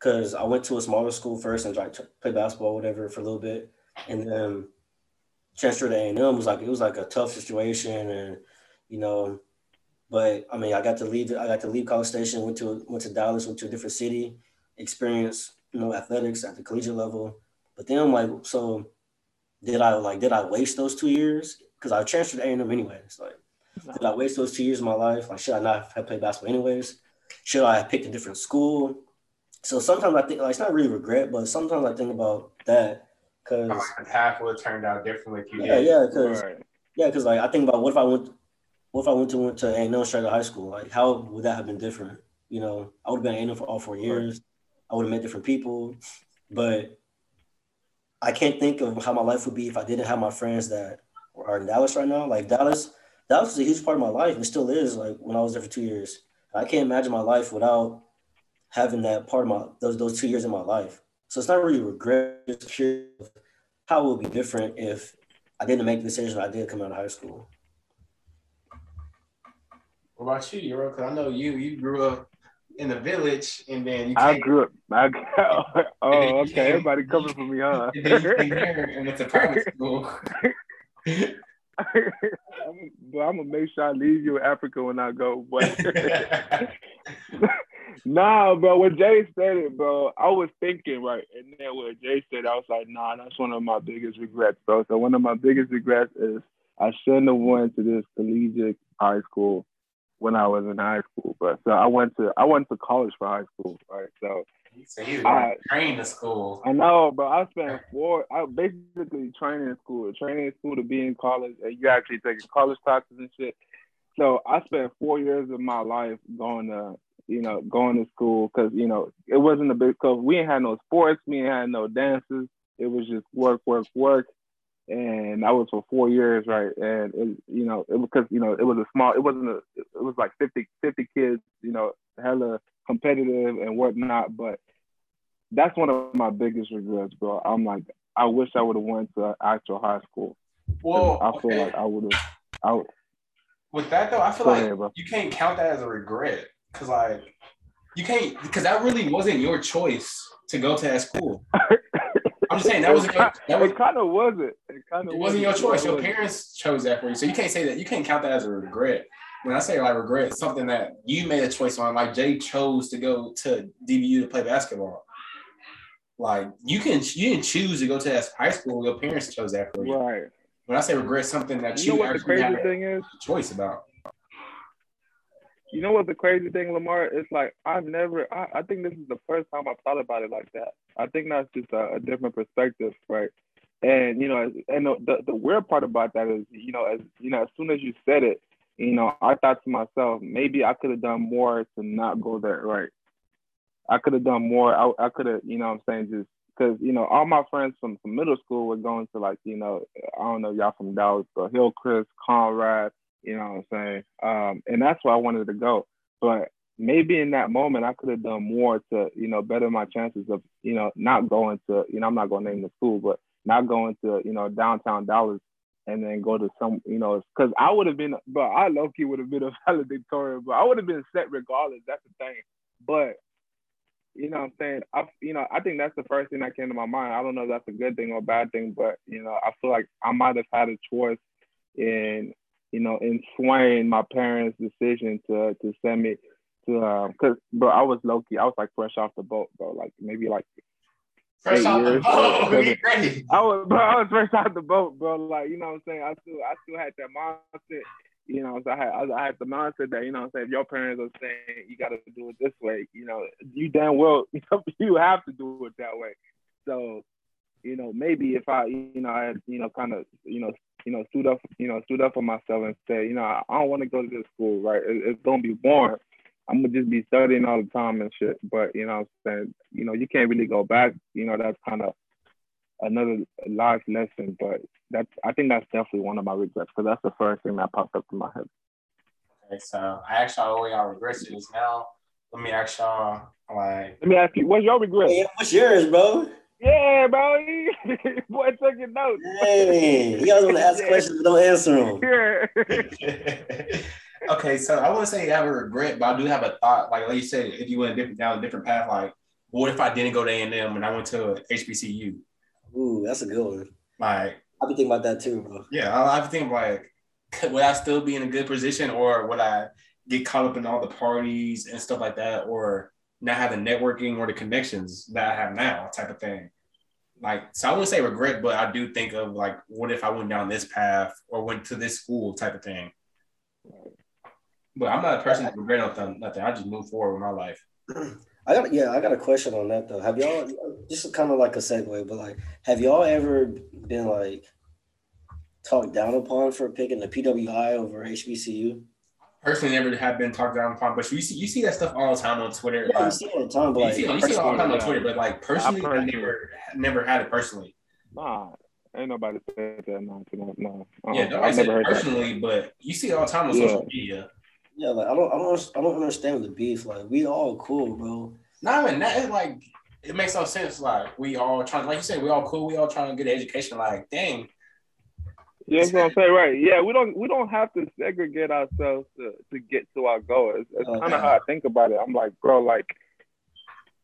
Cause I went to a smaller school first and to play basketball, whatever, for a little bit, and then transfer to A and M was like it was like a tough situation, and you know, but I mean, I got to leave. I got to leave College Station. Went to went to Dallas. Went to a different city. Experience, you know, athletics at the collegiate level. But then I'm like, so did I like did I waste those two years? Because I transferred to A and M anyways. Like, did I waste those two years of my life? Like, should I not have played basketball anyways? Should I have picked a different school? So sometimes I think like it's not really regret, but sometimes I think about that because Like half would have turned out differently if you yeah, did. yeah, because right. yeah, because like I think about what if I went, what if I went to went to A and M straight out high school? Like how would that have been different? You know, I would have been A and for all four years. I would have met different people, but I can't think of how my life would be if I didn't have my friends that are in Dallas right now. Like Dallas, Dallas is a huge part of my life. It still is. Like when I was there for two years, I can't imagine my life without having that part of my those those two years in my life. So it's not really regret. It's curious how it would be different if I didn't make the decision I did come out of high school. What about you, Urel? Because I know you you grew up in the village and then you I grew up. I, oh, you oh, okay. came- Everybody coming for me, huh? and then you came here and went to private school. but I'm gonna make sure I leave you in Africa when I go. But nah, bro. When Jay said it, bro, I was thinking right, and then when Jay said, it, I was like, nah, that's one of my biggest regrets, bro. So one of my biggest regrets is I shouldn't have went to this collegiate high school when I was in high school. But so I went to I went to college for high school, right? So so you I- trained to school. I know, but I spent four. I basically training in school, training in school to be in college, and you actually taking college classes and shit. So I spent four years of my life going to, you know, going to school because you know it wasn't a big because we ain't had no sports, we ain't had no dances. It was just work, work, work, and I was for four years, right? And it, you know, it because you know it was a small, it wasn't a, it was like 50, 50 kids, you know, hella competitive and whatnot, but that's one of my biggest regrets, bro. I'm like, I wish I would have went to actual high school. Well, I feel okay. like I would have. I would- with that though, I feel Go like ahead, you can't count that as a regret because like you can't because that really wasn't your choice to go to that school. I'm just saying that wasn't that was it kind of wasn't. It kind of it wasn't your choice. Your parents chose that for you, so you can't say that. You can't count that as a regret. When I say like regret, something that you made a choice on. Like Jay chose to go to DBU to play basketball. Like you can you didn't choose to go to that high school. Your parents chose that for you. Right. When I say regret, something that You you, know what the actually crazy thing is? choice about. You know what the crazy thing, Lamar? It's like I've never. I, I think this is the first time I've thought about it like that. I think that's just a, a different perspective, right? And you know, and the, the the weird part about that is, you know, as you know, as soon as you said it, you know, I thought to myself, maybe I could have done more to not go there, right? I could have done more. I, I could have, you know, I'm saying just because you know all my friends from, from middle school were going to like, you know, I don't know y'all from Dallas, but Hillcrest, Conrad, you know what I'm saying? Um, and that's where I wanted to go. But maybe in that moment, I could have done more to, you know, better my chances of, you know, not going to, you know, I'm not going to name the school, but not going to, you know, downtown Dallas and then go to some, you know, because I would have been, but I low key would have been a valedictorian, but I would have been set regardless. That's the thing. But, you know what I'm saying? I, you know, I think that's the first thing that came to my mind. I don't know if that's a good thing or a bad thing, but, you know, I feel like I might have had a choice in, you know, in swaying my parents' decision to to send me to um cause bro, I was low key, I was like fresh off the boat, bro. Like maybe like Fresh Eight off the years. boat. Seven. Get. I was bro, I was fresh off the boat, bro. Like, you know what I'm saying? I still I still had that mindset, you know, so I had I, I had the mindset that, you know what I'm saying, if your parents are saying you gotta do it this way, you know, you damn well you have to do it that way. So, you know, maybe if I, you know, I had, you know, kind of, you know, you know, stood up, you know, stood up for myself and said, you know, I I don't want to go to this school, right? It, it's gonna be boring. I'm gonna just be studying all the time and shit. But you know, what I'm saying, you know, you can't really go back. You know, that's kind of another life lesson. But that's, I think that's definitely one of my regrets because that's the first thing that popped up in my head. Okay, so I asked y'all what y'all regrets is now. Let me ask y'all like Let me ask you, what's your regret? Hey, what's yours, bro? Yeah, bro. Boy, took your notes. Hey, you always want to ask questions, but don't answer them. Yeah. okay, so I wouldn't say I have a regret, but I do have a thought. Like, like you said, if you went different down a different path, like, what if I didn't go to A and M and I went to HBCU? Ooh, that's a good one. Like, I've been thinking about that too, bro. yeah, I, I think like, would I still be in a good position, or would I get caught up in all the parties and stuff like that, or not have the networking or the connections that I have now, type of thing? Like, so I wouldn't say regret, but I do think of like, what if I went down this path or went to this school, type of thing. But I'm not a person that regret nothing. Nothing. I just move forward with my life. I got yeah, I got a question on that though. Have y'all just kind of like a segue, but like, have y'all ever been like talked down upon for picking the PWI over HBCU? Personally, never have been talked down upon, but you see, you see that stuff all the time on Twitter. Yeah, you Like, see it all the time, but you like, see, you see it all the time on Twitter, but like personally, I, personally- never, never had it personally. Nah, ain't nobody said that. No, no, no. Uh-uh. Yeah, nobody I've said never it heard that. personally, but you see it all the time on Yeah. social media. yeah, like I don't, I don't, I don't understand the beef. Like, we all cool, bro. Not even that. It's like it makes no sense. Like we all trying, like you said, we all cool. We all trying to get education. Like, dang, Yeah, that's what I'm saying, right? Yeah, we don't we don't have to segregate ourselves to, to get to our goal. It's, it's oh, Okay. kind of how I think about it. I'm like, bro, like,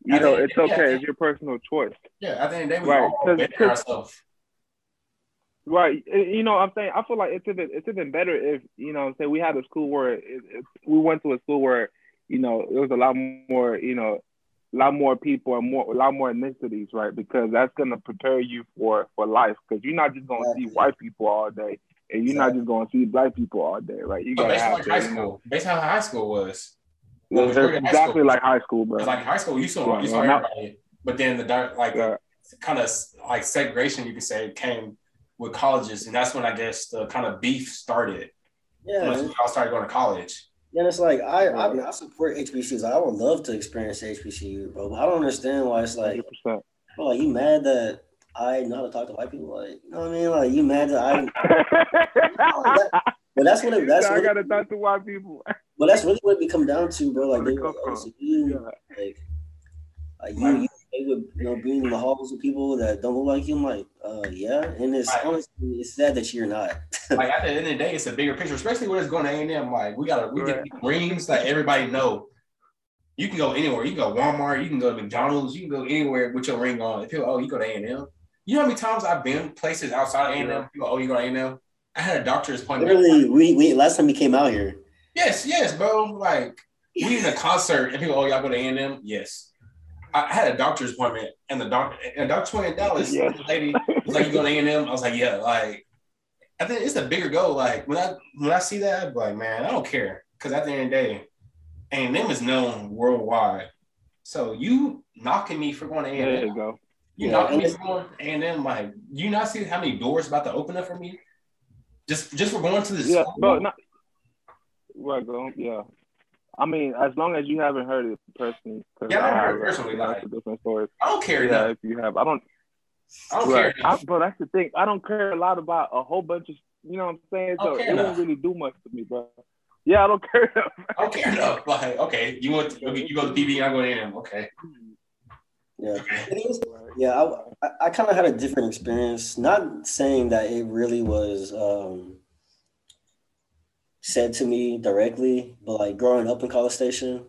you I know, think- it's yeah, okay. It's your personal choice, yeah. At the end of the day, we Right, all 'cause- better 'cause- ourselves. right? You know, I'm saying I feel like it's even it's even better if you know, say we had a school where it, it, we went to a school where you know it was a lot more, you know, a lot more people and more a lot more ethnicities, right? Because that's gonna prepare you for for life. Because you're not just gonna see white people all day, and you're not just gonna see black people all day, right? You gotta based have like high you know, school, based on how high school was. Yeah, When we were it's in high exactly school, like high school, bro. Like high school, you saw Yeah, you saw yeah, not- everybody, but then the dark like Yeah. kind of like segregation you could say came with colleges, and that's when I guess the kind of beef started. Yeah, Once man. we all started going to college. Yeah, it's like I, I, I support HBCUs. I would love to experience HBCU, bro. But I don't understand why it's like, 100%. bro, like you mad that I know how to talk to white people? Like, you know what I mean? Like, you mad that I? But that's what it, that's I what gotta it, talk to white people. but that's really what it become down to, bro. Like, Where they like, come from. so you, like, like you, you they would you know be in the halls with people that don't look like you. I'm like, uh, yeah. And it's Right. honestly, it's sad that you're not. Like at the end of the day, it's a bigger picture, especially when it's going to A and M. Like we gotta we get rings that everybody know. You can go anywhere. You can go Walmart. You can go to McDonald's. You can go anywhere with your ring on. If people, oh, you go to A and M. You know how many times I've been places outside of A and M? People, oh, you go to A and M. I had a doctor's appointment. Literally, we, we last time we came out here. Yes, yes, bro. Like we in a concert and people, oh, y'all go to A and M. Yes. I had a doctor's appointment, and the doctor, and the doctor's appointment in Dallas. Yeah. The lady was like, "You going to A and M?" I was like, "Yeah." Like, I think it's a bigger goal. Like when I when I see that, I'm like, man, I don't care, because at the end of the day, A and M is known worldwide. So you knocking me for going to A There and you M, go. you Yeah, knocking and me for going A and M. Like, you not see how many doors about to open up for me? Just just for going to this Yeah, school. but not. Right, go. Yeah. I mean, as long as you haven't heard it personally. 'cause Yeah, I haven't heard have, it personally, you know, like- a different story. I don't care Yeah, enough. if you have, I don't. I don't Right. care I, enough. bro, that's the thing. I don't care a lot about a whole bunch of, you know what I'm saying? I So don't it care won't really do much to me, bro. Yeah, I don't care. enough. I don't care enough. Like, okay, you want to, you go to PB, I go to A and M. Okay, Yeah. okay. It is- Yeah, I, I, I kind of had a different experience. Not saying that it really was um, said to me directly, but like growing up in College Station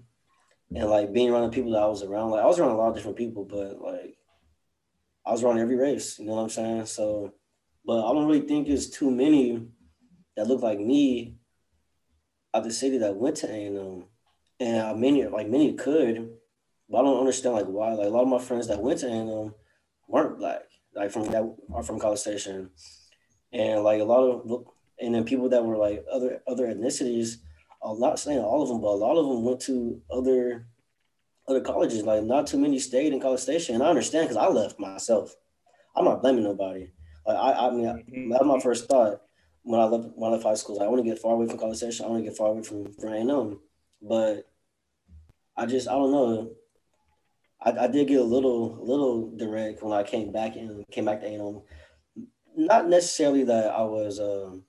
and like being around the people that I was around, like I was around a lot of different people, but like I was around every race. You know what I'm saying? So, but I don't really think it's too many that look like me out the city that went to A&M, and I many like many could, but I don't understand like why. Like a lot of my friends that went to A&M weren't black, like from that are from College Station, and like a lot of and then people that were like other other ethnicities. a lot saying all of them, but a lot of them went to other other colleges. Like not too many stayed in College Station, and I understand because I left myself. I'm not blaming nobody. Like I, I mean, that was my first thought when I left when I left high school. Like, I want to get far away from College Station. I want to get far away from from A&M, but I just I don't know. I, I did get a little a little direct when I came back and came back to A&M. Not necessarily that I was um,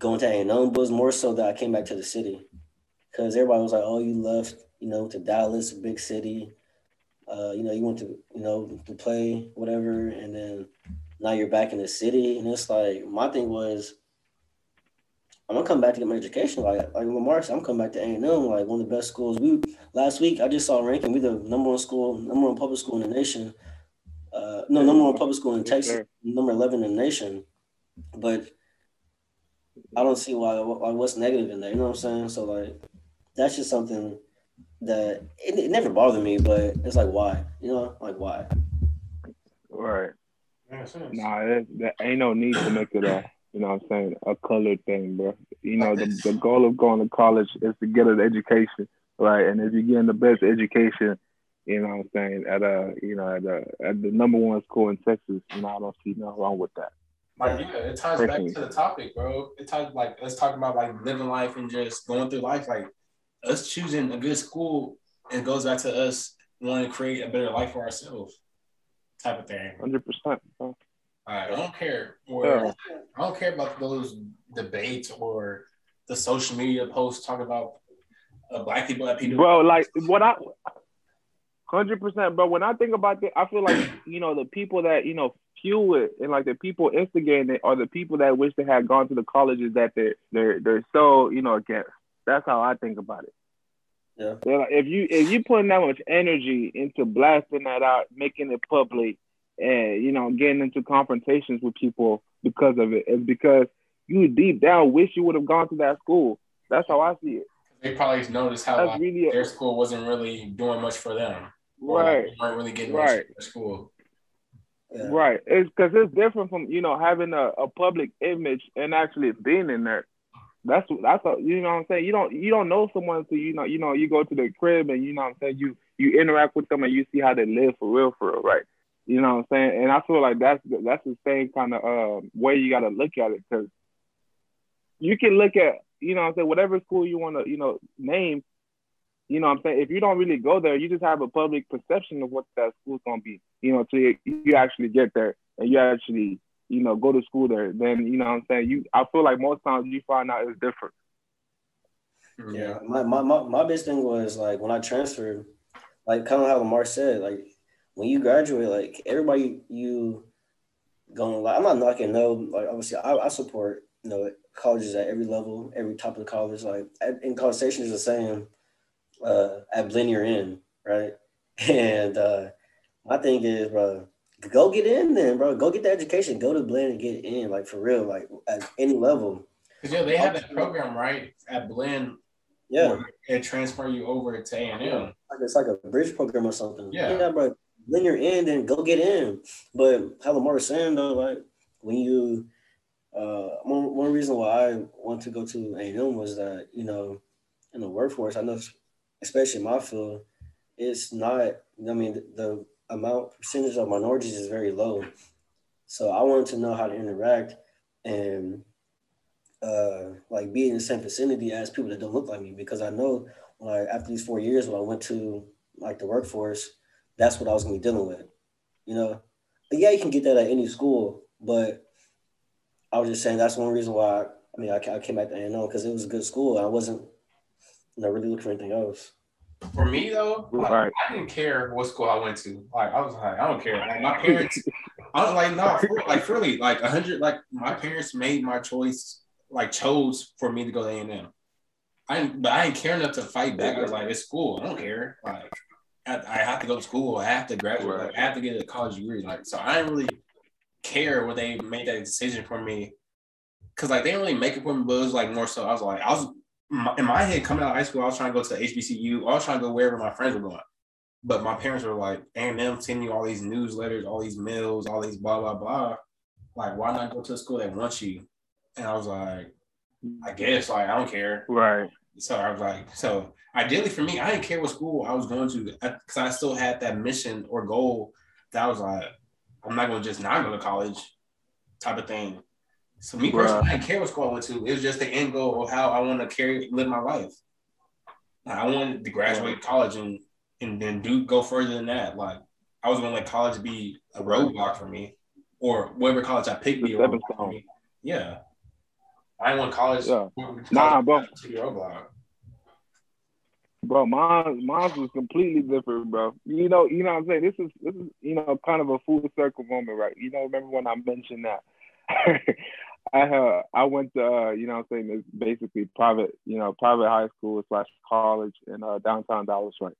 going to A&M, but it was more so that I came back to the city because everybody was like, "Oh, you left, you know, to Dallas, big city. Uh, you know, you went to you know to play whatever, and then now you're back in the city." And it's like my thing was, I'm gonna come back to get my education. Like like Lamar said, I'm coming back to A&M, like one of the best schools. We last week I just saw a ranking. We the number one school, number one public school in the nation. Uh, no, number one public school in Texas, number eleven in the nation. But I don't see why why what's negative in there. You know what I'm saying? So like that's just something that it, it never bothered me, but it's like why? You know, like why? Right. Yeah, serious. Nah, that, that ain't no need to make it a, you know what I'm saying, a colored thing, bro. You know, the, the goal of going to college is to get an education, right? And if you're getting the best education, you know what I'm saying, at a, you know, at a, at the number one school in Texas, you know, I don't see nothing wrong with that. Like, yeah, it ties back to the topic, bro. It ties like let's talk about like living life and just going through life. Like us choosing a good school and goes back to us wanting to create a better life for ourselves, type of thing. Hundred percent. I don't care. Or Yeah. I don't care about those debates or the social media posts talking about uh, black people that people. Bro, like what I hundred percent, bro. When I think about it, I feel like you know the people that you know fuel it and like the people instigating it are the people that wish they had gone to the colleges that they're they're they're so you know against. That's how I think about it. Yeah. They're like, if you if you putting that much energy into blasting that out, making it public, and you know getting into confrontations with people because of it, it's because you deep down wish you would have gone to that school. That's how I see it. They probably noticed how like, really a, their school wasn't really doing much for them. Like, right. they weren't really getting Right. their school. Yeah. Right. It's because it's different from you know having a, a public image and actually being in there. That's that's a, you know what I'm saying. You don't you don't know someone until you know you know you go to the crib and you know what I'm saying you you interact with them and you see how they live for real for real, right? You know what I'm saying. And I feel like that's that's the same kind of uh, way you got to look at it because you can look at you know what I'm saying whatever school you want to you know name. You know what I'm saying? If you don't really go there, you just have a public perception of what that school's gonna be. You know, till you, you actually get there and you actually, you know, go to school there. Then you know what I'm saying? You I feel like most times you find out it's different. Mm-hmm. Yeah, my, my, my, my biggest thing was like when I transferred, like kind of how Lamar said, like when you graduate, like everybody you going like I'm not knocking no, like obviously I, I support you know colleges at every level, every top of the college. Like in college station is the same uh, at Blinn you're in, right? And uh, my thing is, bro, go get in then, bro. Go get the education. Go to Blinn and get in, like for real, like at any level. Because yeah, they have that program right at Blinn. Yeah. it transfer you over to A and M. like it's like a bridge program or something. Yeah. bro. Blinn you're in, then go get in. But how Lamar was saying though, like when you, uh, one, one reason why I want to go to A and M was that you know, in the workforce, I know, especially in my field, it's not. I mean, the, amount percentage of minorities is very low. So I wanted to know how to interact and uh, like be in the same vicinity as people that don't look like me because I know like after these four years when I went to like the workforce, that's what I was gonna be dealing with, you know. But yeah, you can get that at any school, but I was just saying that's one reason why. I mean, I, I came back to A&M because it was a good school. I wasn't, you know, really looking for anything else. For me though, like, Right. I didn't care what school I went to. Like I was like, I don't care. Like my parents, I was like, no, for, like really, like a hundred. Like my parents made my choice, like chose for me to go to A and M. I but I didn't care enough to fight back. I was like, it's school. I don't care. Like I, I have to go to school. I have to graduate. Like, I have to get a college degree. Like so, I didn't really care when they made that decision for me. Cause like they didn't really make it for me, but it was like more so. I was like, I was my- in my head coming out of high school, I was trying to go to HBCU. I was trying to go wherever my friends were going. But my parents were like, A&M sending you all these newsletters, all these mails, all these blah, blah, blah. Like, why not go to a school that wants you? And I was like, I guess, like, I don't care. Right. So I was like, so ideally for me, I didn't care what school I was going to uh, because I still had that mission or goal that I was like, I'm not going to just not go to college type of thing. So me personally, I didn't care what school I went to. It was just the end goal of how I want to carry live my life. Like, I wanted to graduate college and and then do go further than that. Like I was going to let college be a roadblock for me, or whatever college I picked be a roadblock for me. Yeah, I didn't want college. Yeah. college Nah, bro. to be a roadblock. Bro, mine mine was completely different, bro. You know, you know what I'm saying? This is this is, you know, kind of a full circle moment, right? You know, remember when I mentioned that I uh I went to uh, you know I'm saying, it's basically private, you know, private high school slash college in uh downtown Dallas, right?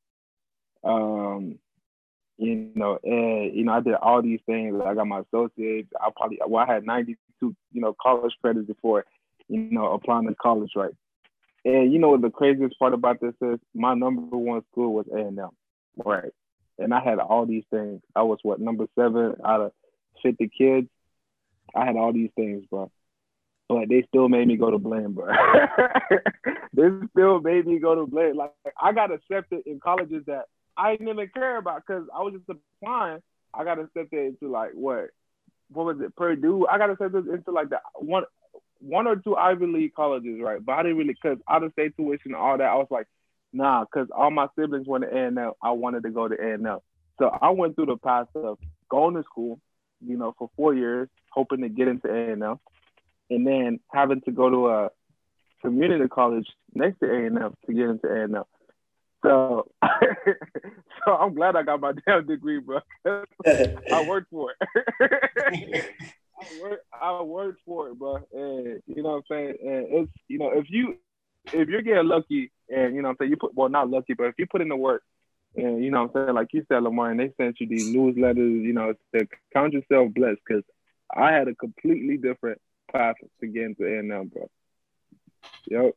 Um you know, and you know, I did all these things. I got my associates. I probably well, I had 92, you know, college credits before, you know, applying to college, right? And you know what the craziest part about this is? My number one school was A and M, right? And I had all these things. I was what number seven out of fifty kids. I had all these things, bro. But they still made me go to Blinn, bro. they still made me go to Blinn. Like I got accepted in colleges that I didn't even care about because I was just applying. I got accepted into like what? What was it? Purdue. I got accepted into like the one one or two Ivy League colleges, right? But I didn't really, cause out of state tuition and all that, I was like, nah, cause all my siblings went to A and. I wanted to go to A and so I went through the path of going to school, you know, for four years, hoping to get into A and M, and then having to go to a community college next to A and M to get into A and M. So, so I'm glad I got my damn degree, bro. I worked for it. I work, I worked for it, bro. And you know what I'm saying? And it's you know, if you if you're getting lucky and you know what I'm saying, you put well not lucky, but if you put in the work and you know what I'm saying, like you said, Lamar, and they sent you these newsletters, you know, to count yourself blessed because I had a completely different path to get into A and M, bro. Yep.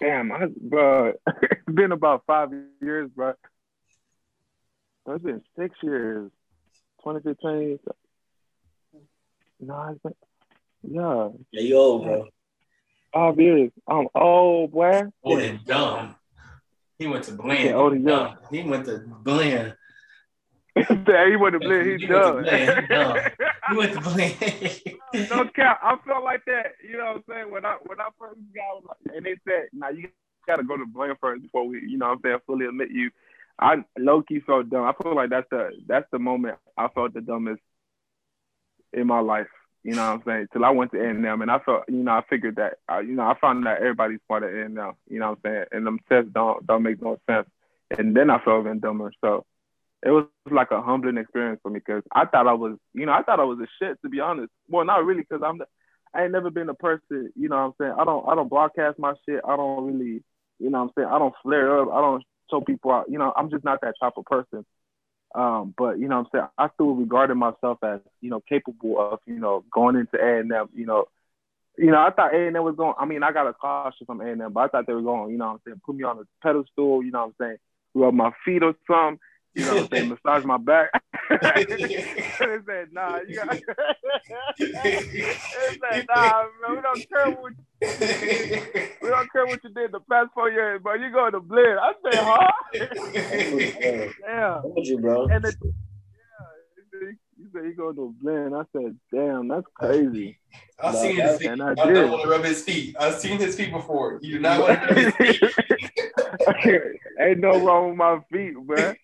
Damn, I, bro, it's been about five years, bro. It's been six years. 2015. No, it's been, yeah, Yeah, you old, bro. Five years. I'm old, boy. Old and dumb. He went to Blinn. Yeah, oh, old and young. He went to Blinn. Damn, he went to play. He He went to done. play, he. He went to Blinn. no cap. I felt like that. You know what I'm saying? When I when I first got, like, and they said, "Now you got to go to Blinn first before we, you know, what I'm saying, fully admit you." I low key felt dumb. I feel like that's the that's the moment I felt the dumbest in my life. You know what I'm saying? Till I went to A&M and I felt, you know, I figured that, uh, you know, I found that everybody's part of A&M. You know what I'm saying? And them tests don't don't make no sense. And then I felt even dumber. So it was like a humbling experience for me because I thought I was, you know, I thought I was a shit to be honest. Well, not really because I'm, the, I ain't never been a person, you know what I'm saying? I don't, I don't broadcast my shit. I don't really, you know what I'm saying? I don't flare up. I don't show people out. You know, I'm just not that type of person. Um, but you know I'm saying? I still regarded myself as, you know, capable of, you know, going into A and M, you know, you know, I thought A and M was going. I mean, I got a caution from A and M, but I thought they were going. You know, I'm saying, put me on a pedestal. You know, what I'm saying, rub my feet or something. You know, what I'm saying, massage my back. they said, nah, you got. they said, nah, man, we don't care what we don't care what you did the past four years, but you going to Blinn. I said, huh? Damn. Told you, bro. And the, yeah, he said- he said he going to Blinn. I said, damn, that's crazy. I've No, seen his feet. and I I don't want to rub his feet. I've seen his feet before. You do not want to rub his feet. Ain't no wrong with my feet, man.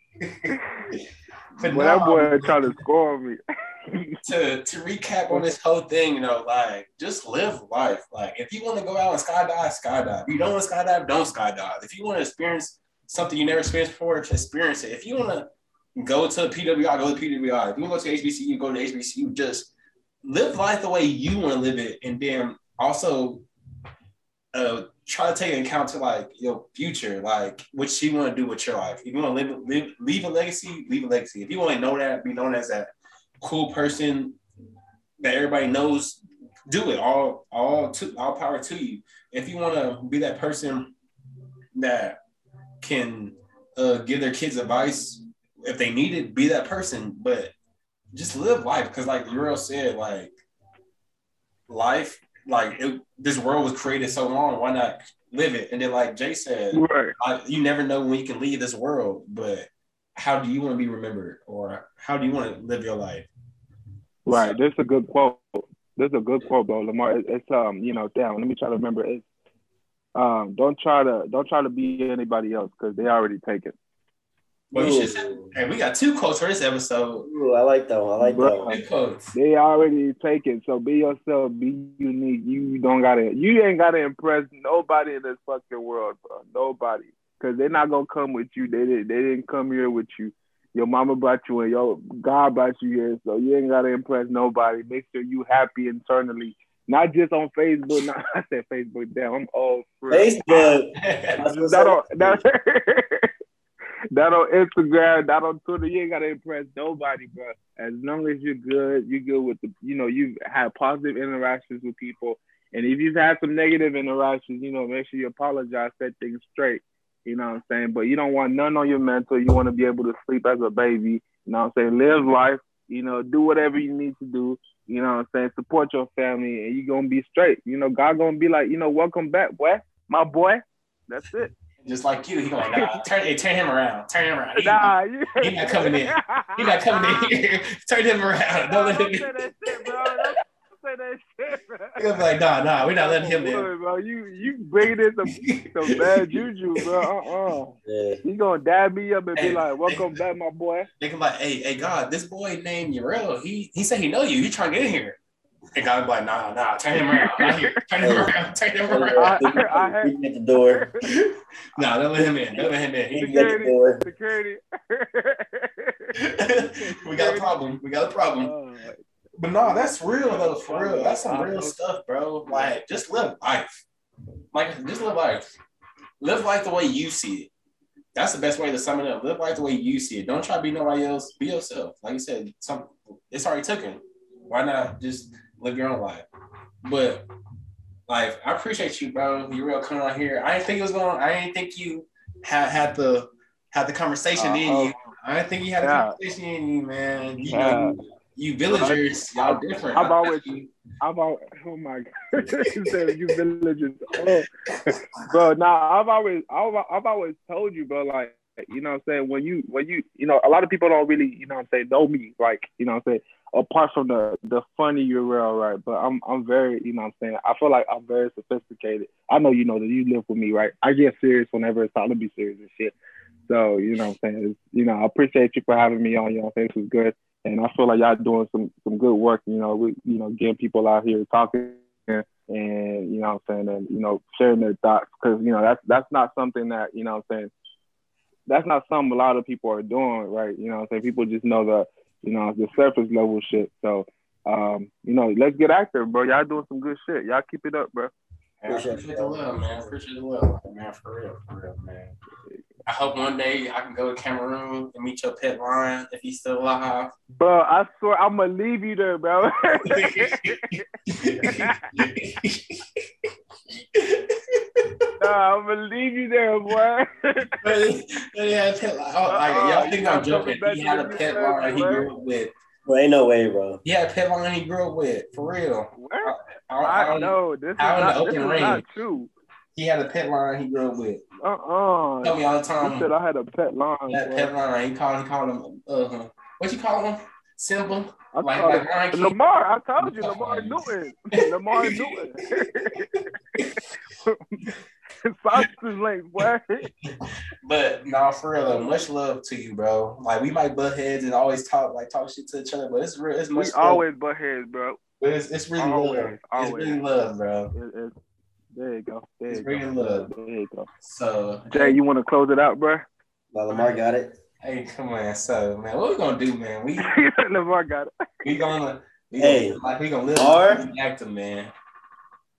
But But that boy um, trying to score me. to to recap on this whole thing, you know, like just live life. Like if you want to go out and skydive, skydive. If you don't want to skydive, don't skydive. If you want to experience something you never experienced before, just experience it. If you want to go to PWI, go to PWI. If you want to go to HBCU, go to HBCU. Just live life the way you want to live it, and then also uh, try to take account to like your future, like what you want to do with your life. If you want to live, live, leave a legacy, leave a legacy. If you want to know that, be known as that cool person that everybody knows, do it. All, all to all power to you. If you want to be that person that can uh, give their kids advice if they need it, be that person. But just live life, because like Urel said, like life, like it, this world was created so long. Why not live it? And then, like Jay said, right. You never know when you can leave this world, but how do you want to be remembered, or how do you want to live your life? Right. This is a good quote. This is a good quote, bro. Lamar, it- it's um, you know, damn. Let me try to remember. It's um, don't try to don't try to be anybody else because they already taken. Well, you should say, hey, we got two quotes for this episode. Ooh, I like that one. I like that Bro. one. Two quotes. They already taken. So be yourself. Be unique. You don't gotta. You ain't gotta impress nobody in this fucking world, bro. Nobody, because they're not gonna come with you. They didn't. They didn't come here with you. Your mama brought you in. Your God brought you here. So you ain't gotta impress nobody. Make sure you happy internally, not just on Facebook. Not I said Facebook. Damn, I'm old. for real. Facebook. That's what's That that on Instagram, that on Twitter, you ain't gotta impress nobody, bro. As long as you're good, you're good with the, you know, you've had positive interactions with people, and if you've had some negative interactions, you know, make sure you apologize, set things straight. You know what I'm saying? But you don't want none on your mental. You want to be able to sleep as a baby. You know what I'm saying? Live life. You know, do whatever you need to do. You know what I'm saying? Support your family, and you're gonna be straight. You know, God gonna be like, you know, welcome back, boy, my boy. That's it. Just like you, he going, nah, turn, hey, turn him around, turn him around. He, Nah, you, he not coming in. he not coming in here. turn him around. Don't let Don't him say in. that shit, bro. Don't say that shit, bro. He gonna be like, nah, nah, we're not letting him in. Bro, you you bringing in some some bad juju, bro. Uh uh Yeah. He gonna dab me up and be like, "Welcome back, my boy." They can like, hey, hey, God, this boy named Urel, he he said he know you. He trying to get in here. And God be like, nah, nah, turn him around. Not here. Turn him around. Turn him around. I- Creeping at the door. nah, don't let him in. Don't let him in. He- Creeping at the door. Security. we got a problem. We got a problem. Uh, But no, that's real though, for real. That's some real stuff, bro. Like, just live life. Like, just live life. Live life the way you see it. That's the best way to sum it up. Live life the way you see it. Don't try to be nobody else. Be yourself. Like you said, some it's already taken. Why not just live your own life? But like, I appreciate you, bro. You real coming on here. I didn't think it was going. I didn't think you had had the had the conversation in Uh, you. I didn't think you had the yeah. conversation in you, man. You Yeah. know, you villagers, y'all different. I've always- I've always, oh my god, you said you villagers. Oh. bro, nah, I've always, I've, I've always told you, bro, like, you know what I'm saying? When you, when you, you know, a lot of people don't really, you know what I'm saying, know me, like, you know what I'm saying? Apart from the, the funny Urel, right? But I'm, I'm very, you know what I'm saying? I feel like I'm very sophisticated. I know you know that you live with me, right? I get serious whenever it's time to be serious and shit. So, you know what I'm saying? It's, you know, I appreciate you for having me on, you know? This was good and I feel like y'all doing some some good work. You know, we you know getting people out here talking and you know what I'm saying and you know sharing their thoughts because you know that's that's not something that you know what I'm saying that's not something a lot of people are doing right. You know what I'm saying people just know the you know the surface level shit. So um you know let's get active, bro. Y'all doing some good shit. Y'all keep it up, bro. Man, I appreciate the love, man. Appreciate the love, man. For real, for real, man. I hope one day I can go to Cameroon and meet your pet lion if he's still alive. Bro, I swear I'm gonna leave you there, bro. nah, I'm gonna leave you there, boy. But he, but he had a pet lion. Oh, like, Uh-uh, y'all think I'm joking? come He had a the pet US, lion he grew up with. Bro, ain't no way, bro. He had a pet lion he grew up with, for real. Where? I, I, I don't- know this is out in the not, this is not true. He had a pet line he grew up with. Uh oh. Tell me all the You time. said I had a pet line. that boy. pet line. he called, he called him, Uh huh. what you call him? Simba? I Like, like it- Lion King? Lamar, I told you, Lamar. Newton. Lamar Newton. Sausage links, boy. But no, for real, much love to you, bro. Like we might butt heads and always talk like talk shit to each other, but it's real. It's much We love. always butt heads, bro. But it's, it's really always, love. It's always. really love, bro. It, it, there you go. There It's you really go. love. There you go. So Jay, you want to close it out, bro? Now Lamar got it. Hey, come on. So man, what we gonna do, man? We Lamar got it. we gonna we Hey, gonna, like we gonna live Lamar? like actor, man.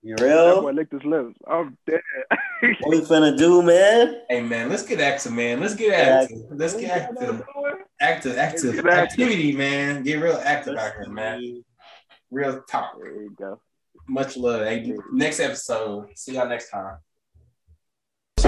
You That real? boy licked his lips. I'm dead. What we finna do, man? Hey man, let's get active, man. Let's get active. Let's get active. Active, active, Get active. activity, man. Get real active out here, man. Real talk. There you go. Much love. Hey, next episode. See y'all next time.